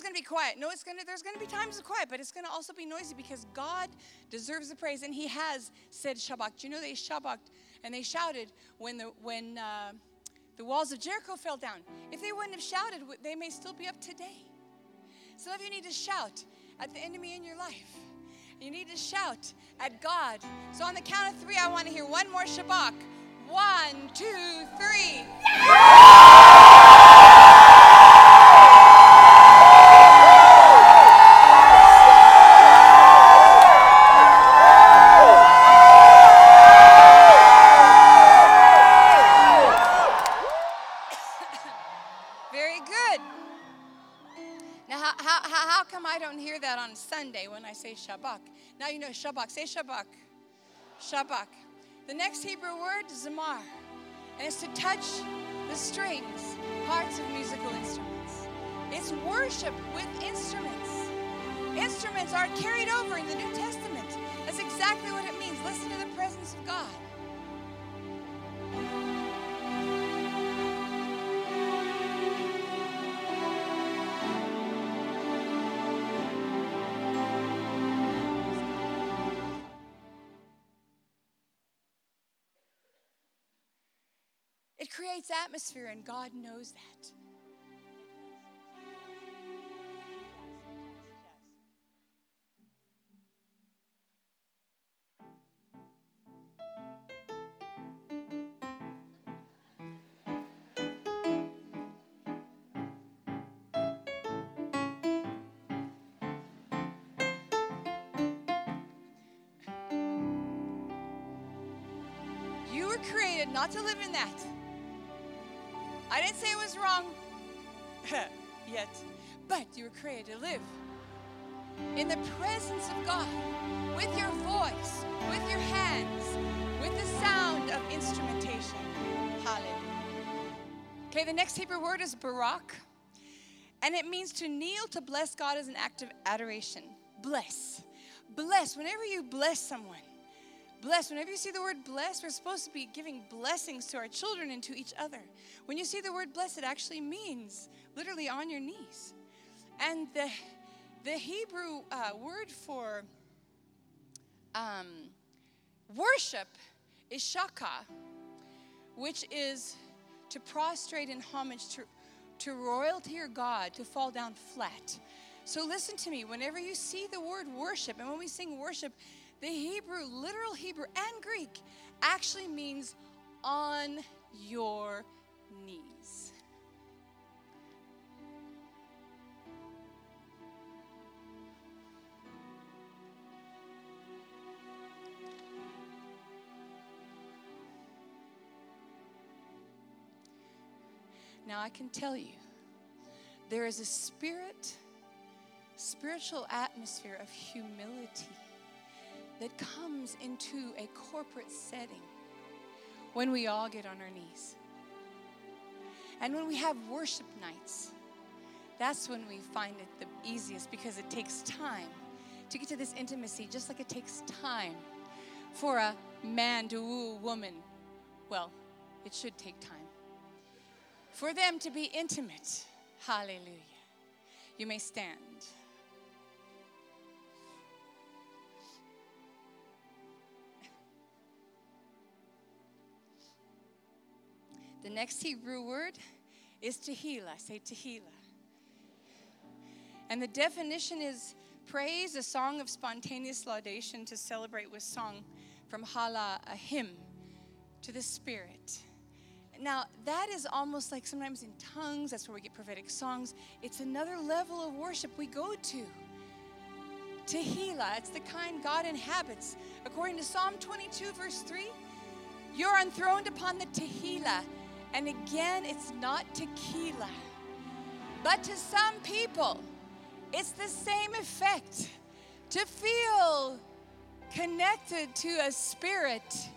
Going to be quiet. No, it's going to, there's going to be times of quiet, but it's going to also be noisy because God deserves the praise, and He has said Shabbat. You know they Shabbat and they shouted when the when uh, the walls of Jericho fell down? If they wouldn't have shouted, they may still be up today. Some of you need to shout at the enemy in your life. You need to shout at God. So on the count of three, I want to hear one more Shabbat. One, two, three. Very say Shabbat? Now you know Shabbat. Say Shabbat. Shabbat. The next Hebrew word, is Zamar. And it's to touch the strings, parts of musical instruments. It's worship with instruments. Instruments are carried over in the New Testament. That's exactly what it means. Listen to the presence of God. It creates atmosphere, and God knows that. Created not to live in that. I didn't say it was wrong yet, but you were created to live in the presence of God with your voice, with your hands, with the sound of instrumentation. Hallelujah. Okay, the next Hebrew word is barak, and it means to kneel to bless God as an act of adoration. Bless. Bless. Whenever you bless someone, Bless. Whenever you see the word bless, we're supposed to be giving blessings to our children and to each other. When you see the word bless, it actually means literally on your knees. And the, the Hebrew uh, word for um, worship is shaka, which is to prostrate in homage to, to royalty or God, to fall down flat. So listen to me. Whenever you see the word worship, and when we sing worship, the Hebrew, literal Hebrew and Greek, actually means on your knees. Now, I can tell you, there is a spirit, spiritual atmosphere of humility that comes into a corporate setting when we all get on our knees. And when we have worship nights, that's when we find it the easiest because it takes time to get to this intimacy, just like it takes time for a man to woo a woman. Well, it should take time. For them to be intimate. Hallelujah. You may stand. Next Hebrew word is Tehillah. Say Tehillah. And the definition is praise, a song of spontaneous laudation to celebrate with song from Hala, a hymn to the Spirit. Now, that is almost like sometimes in tongues, that's where we get prophetic songs. It's another level of worship we go to. Tehillah, it's the kind God inhabits. According to Psalm 22, verse 3, you're enthroned upon the Tehillah. And again, it's not tequila. But to some people, it's the same effect to feel connected to a spirit,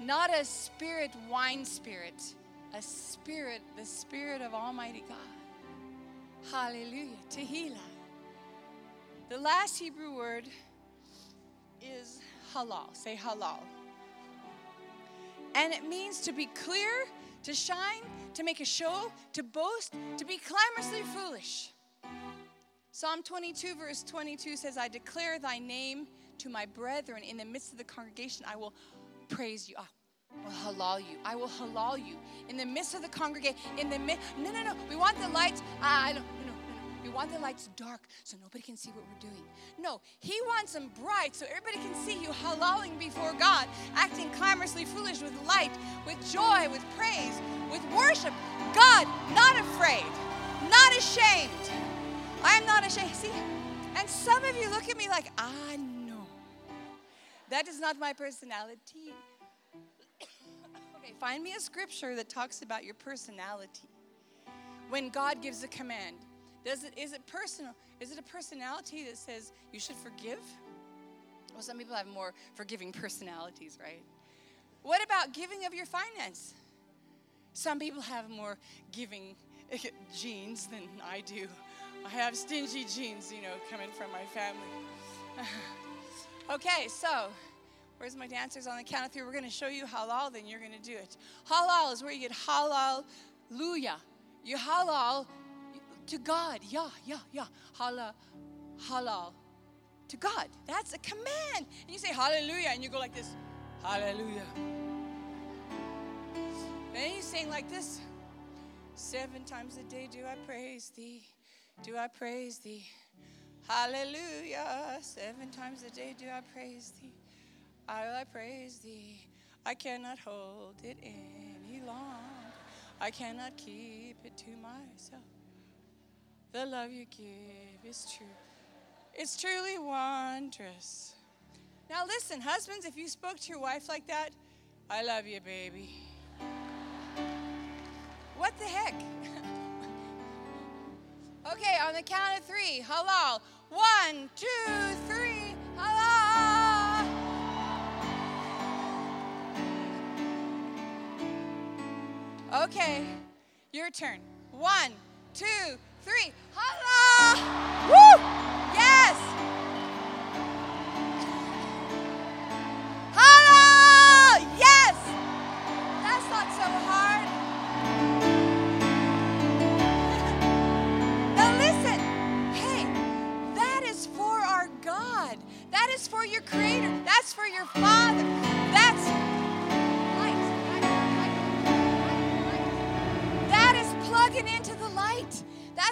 not a spirit wine spirit, a spirit, the spirit of Almighty God. Hallelujah. Tehillah. The last Hebrew word is halal. Say halal. And it means to be clear, to shine, to make a show, to boast, to be clamorously foolish. Psalm 22, verse 22 says, I declare thy name to my brethren in the midst of the congregation. I will praise you. I will halal you. I will halal you in the midst of the congregation. In the midst, no, no, no. We want the lights. I don't. No, no. We want the lights dark so nobody can see what we're doing. No, He wants them bright so everybody can see you halaling before God, acting clamorously foolish with light, with joy, with praise, with worship. God, not afraid, not ashamed. I am not ashamed. See, and some of you look at me like, ah, no, That is not my personality. okay, find me a scripture that talks about your personality. When God gives a command, does it is it personal? Is it a personality that says you should forgive? Well, some people have more forgiving personalities, right? What about giving of your finance? Some people have more giving genes than I do. I have stingy genes, you know, coming from my family. okay, so where's my dancers on the count of three? We're going to show you halal, then you're going to do it. Halal is where you get halal, hallelujah. You halal to God. Yeah, yeah, yeah. Halal, halal to God. That's a command. And you say hallelujah, and you go like this hallelujah. Then you sing like this Seven times a day do I praise thee do I praise thee. Hallelujah. Seven times a day do I praise thee. I, I praise thee. I cannot hold it any longer. I cannot keep it to myself. The love you give is true. It's truly wondrous. Now, listen, husbands, if you spoke to your wife like that, I love you, baby. What the heck? Okay, on the count of three, halal. One, two, three, halal. Okay, your turn. One, two, three, halal. Woo! Yes! Halal! Yes! That's not so hard. Now listen, hey, that is for our God. That is for your Creator. That's for your Father.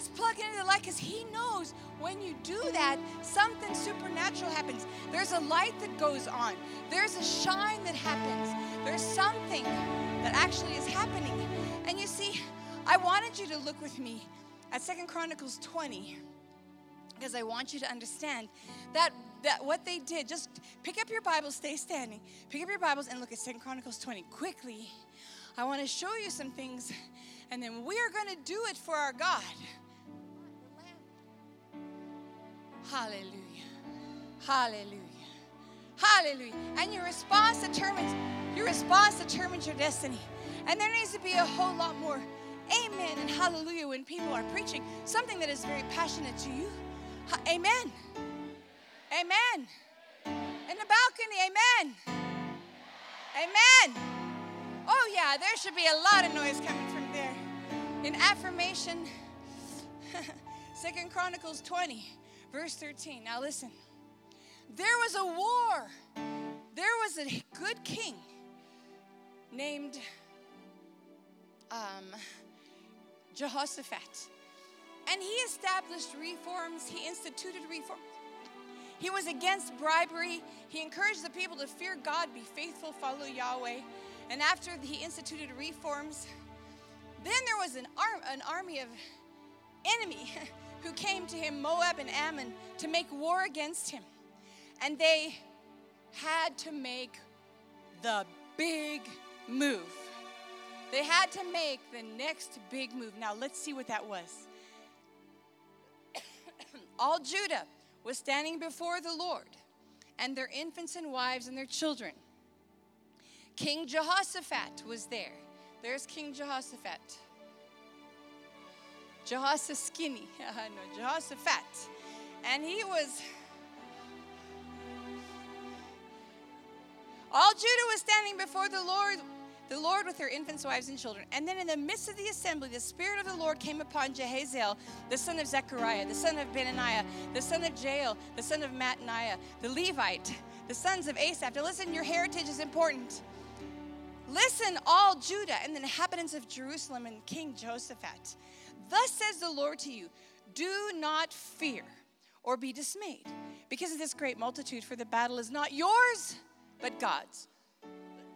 Plugging into the light because He knows when you do that, something supernatural happens. There's a light that goes on. There's a shine that happens. There's something that actually is happening. And you see, I wanted you to look with me at Second Chronicles 20 because I want you to understand that that what they did just pick up your Bible stay standing pick up your Bibles and look at Second Chronicles 20 quickly I want to show you some things and then we are going to do it for our God hallelujah hallelujah hallelujah and your response determines your response determines your destiny and there needs to be a whole lot more amen and hallelujah when people are preaching something that is very passionate to you. Amen. Amen. In the balcony, amen. Amen. Oh, yeah, there should be a lot of noise coming from there. In affirmation, Second Chronicles 20, verse 13. Now listen. There was a war. There was a good king named um, Jehoshaphat. And he established reforms, he instituted reforms. He was against bribery. He encouraged the people to fear God, be faithful, follow Yahweh. And after he instituted reforms, then there was an, arm, an army of enemy who came to him, Moab and Ammon, to make war against him. And they had to make the big move. They had to make the next big move. Now, let's see what that was. All Judah was standing before the Lord, and their infants and wives and their children. King Jehoshaphat was there. There's King Jehoshaphat. Jehoshaphat skinny. no, Jehoshaphat. And he was All Judah was standing before the Lord, the Lord with her infants, wives, and children. And then in the midst of the assembly, the Spirit of the Lord came upon Jahaziel, the son of Zechariah, the son of Benaiah, the son of Jeiel, the son of Mattaniah, the Levite, the sons of Asaph. Now listen, your heritage is important. Listen, all Judah and the inhabitants of Jerusalem and King Jehoshaphat. Thus says the Lord to you Do not fear or be dismayed because of this great multitude, for the battle is not yours but God's.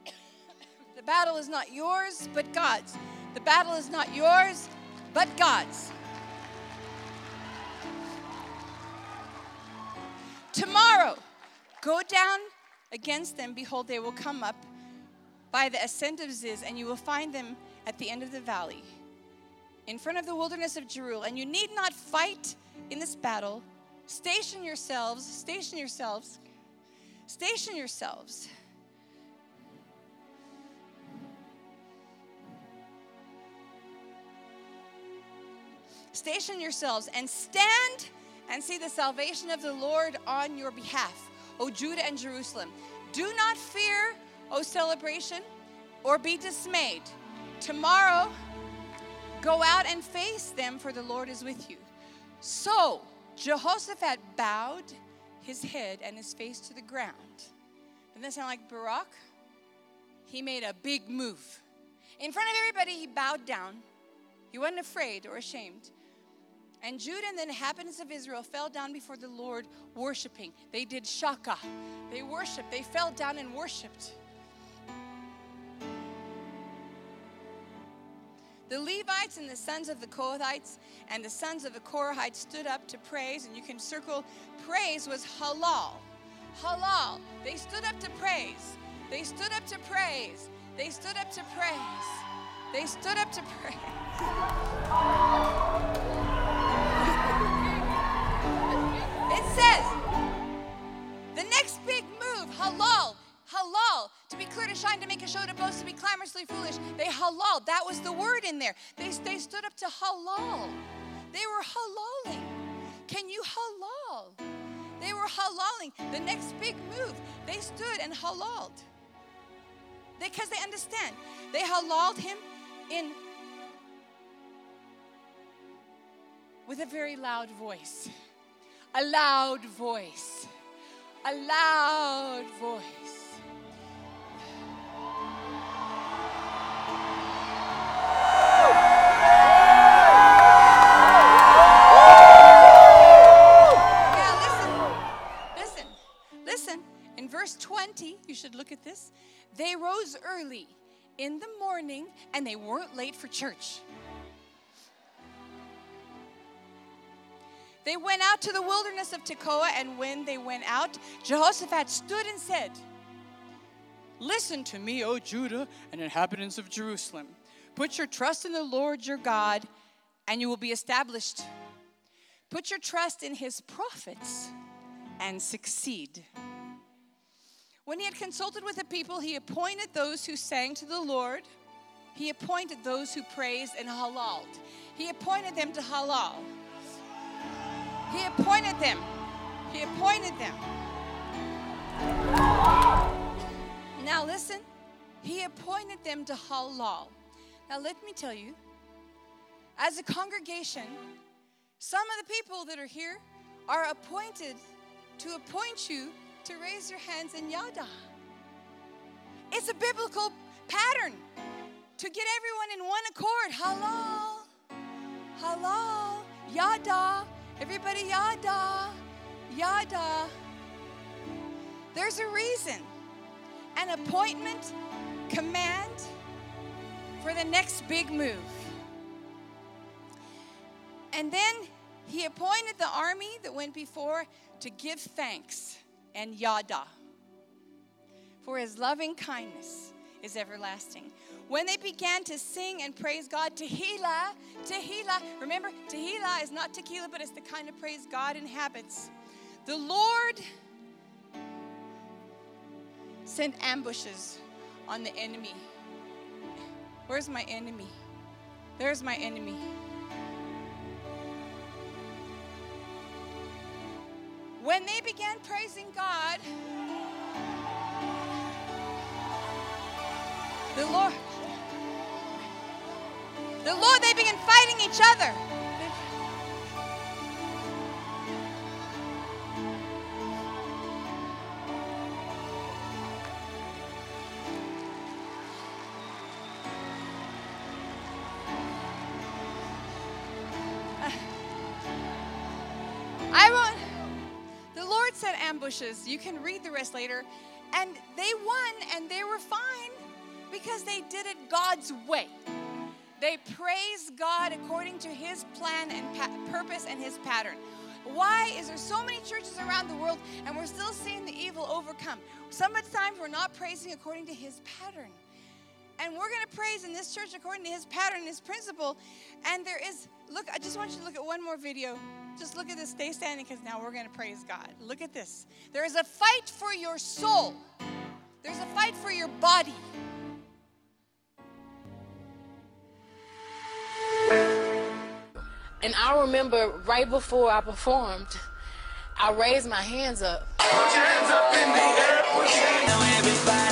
the battle is not yours, but God's. The battle is not yours, but God's. Tomorrow, go down against them. Behold, they will come up by the ascent of Ziz, and you will find them at the end of the valley, in front of the wilderness of Jeruel. And you need not fight in this battle. Station yourselves, station yourselves Station yourselves. Station yourselves and stand and see the salvation of the Lord on your behalf, O Judah and Jerusalem. Do not fear, O celebration, or be dismayed. Tomorrow, go out and face them, for the Lord is with you. So Jehoshaphat bowed his head and his face to the ground. Doesn't that sound like Barak? He made a big move. In front of everybody, he bowed down. He wasn't afraid or ashamed. And Judah and the inhabitants of Israel fell down before the Lord, worshiping. They did shaka. They worshiped. They fell down and worshiped. And the sons of the Kohathites and the sons of the Korahites stood up to praise, and you can circle praise was halal. Halal. They stood up to praise. They stood up to praise. They stood up to praise. They stood up to praise. it says, clear, to shine, to make a show, to boast, to be clamorously foolish. They halal. That was the word in there. They, they stood up to halal. They were halaling. Can you halal? They were halaling. The next big move, they stood and halaled. Because they, understand. They halaled him in with a very loud voice. A loud voice. A loud voice. Should look at this. They rose early in the morning and they weren't late for church. They went out to the wilderness of Tekoa, and when they went out, Jehoshaphat stood and said, Listen to me, O Judah and inhabitants of Jerusalem. Put your trust in the Lord your God, and you will be established. Put your trust in his prophets and succeed. When he had consulted with the people, he appointed those who sang to the Lord. He appointed those who praised and halaled. He appointed them to halal. He appointed them. He appointed them. Now listen. He appointed them to halal. Now let me tell you, as a congregation, some of the people that are here are appointed to appoint you to raise your hands in yada. It's a biblical pattern to get everyone in one accord. Halal, Hello. Yada. Everybody, yada. Yada. There's a reason. An appointment, command for the next big move. And then he appointed the army that went before to give thanks and yada. For his loving kindness is everlasting. When they began to sing and praise God, Tehillah, Tehillah, remember, Tehillah is not tequila, but it's the kind of praise God inhabits. The Lord sent ambushes on the enemy. Where's my enemy? There's my enemy. When they began praising God, the Lord, the Lord, they began fighting each other. Set ambushes. You can read the rest later. And they won and they were fine because they did it God's way. They praised God according to His plan and pa- purpose and His pattern. Why is there so many churches around the world and we're still seeing the evil overcome? Sometimes we're not praising according to His pattern. And we're going to praise in this church according to His pattern, His principle. And there is, look, I just want you to look at one more video. Just look at this. Stay standing because now we're going to praise God. Look at this. There is a fight for your soul, there's a fight for your body. And I remember right before I performed, I raised my hands up. Now everybody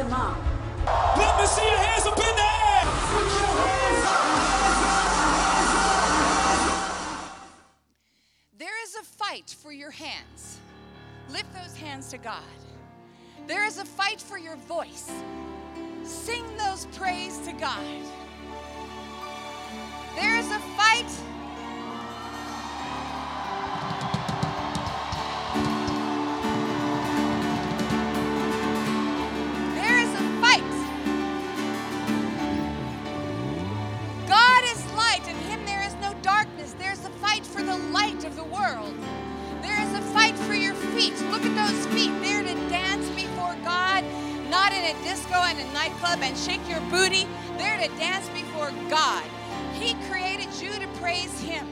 Raise them up. Let me see your hands up in the air. There is a fight for your hands. Lift those hands to God. There is a fight for your voice. Sing those praise to God. There is a fight. And a nightclub and shake your booty. They're to dance before God. He created you to praise him.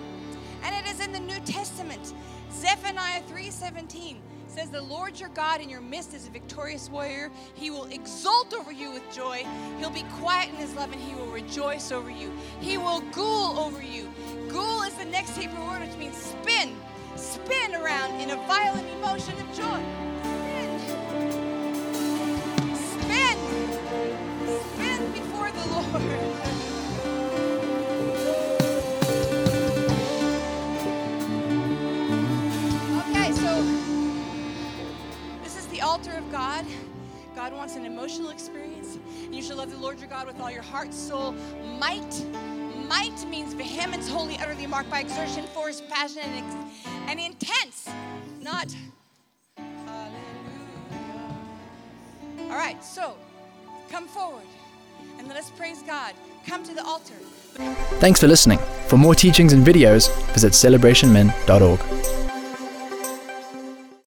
And it is in the New Testament. Zephaniah 3:17 says the Lord your God in your midst is a victorious warrior. He will exult over you with joy. He'll be quiet in his love and he will rejoice over you. He will ghoul over you. Ghoul is the next Hebrew word which means spin. Spin around in a violent emotion of joy. Okay, so this is the altar of God. God wants an emotional experience. You should love the Lord your God with all your heart, soul, might. Might means vehemence, wholly, utterly marked by exertion, force, passion, and, ex- and intense, not hallelujah. All right, so come forward and let us praise God. Come to the altar. Thanks for listening. For more teachings and videos, visit celebrationmen.org.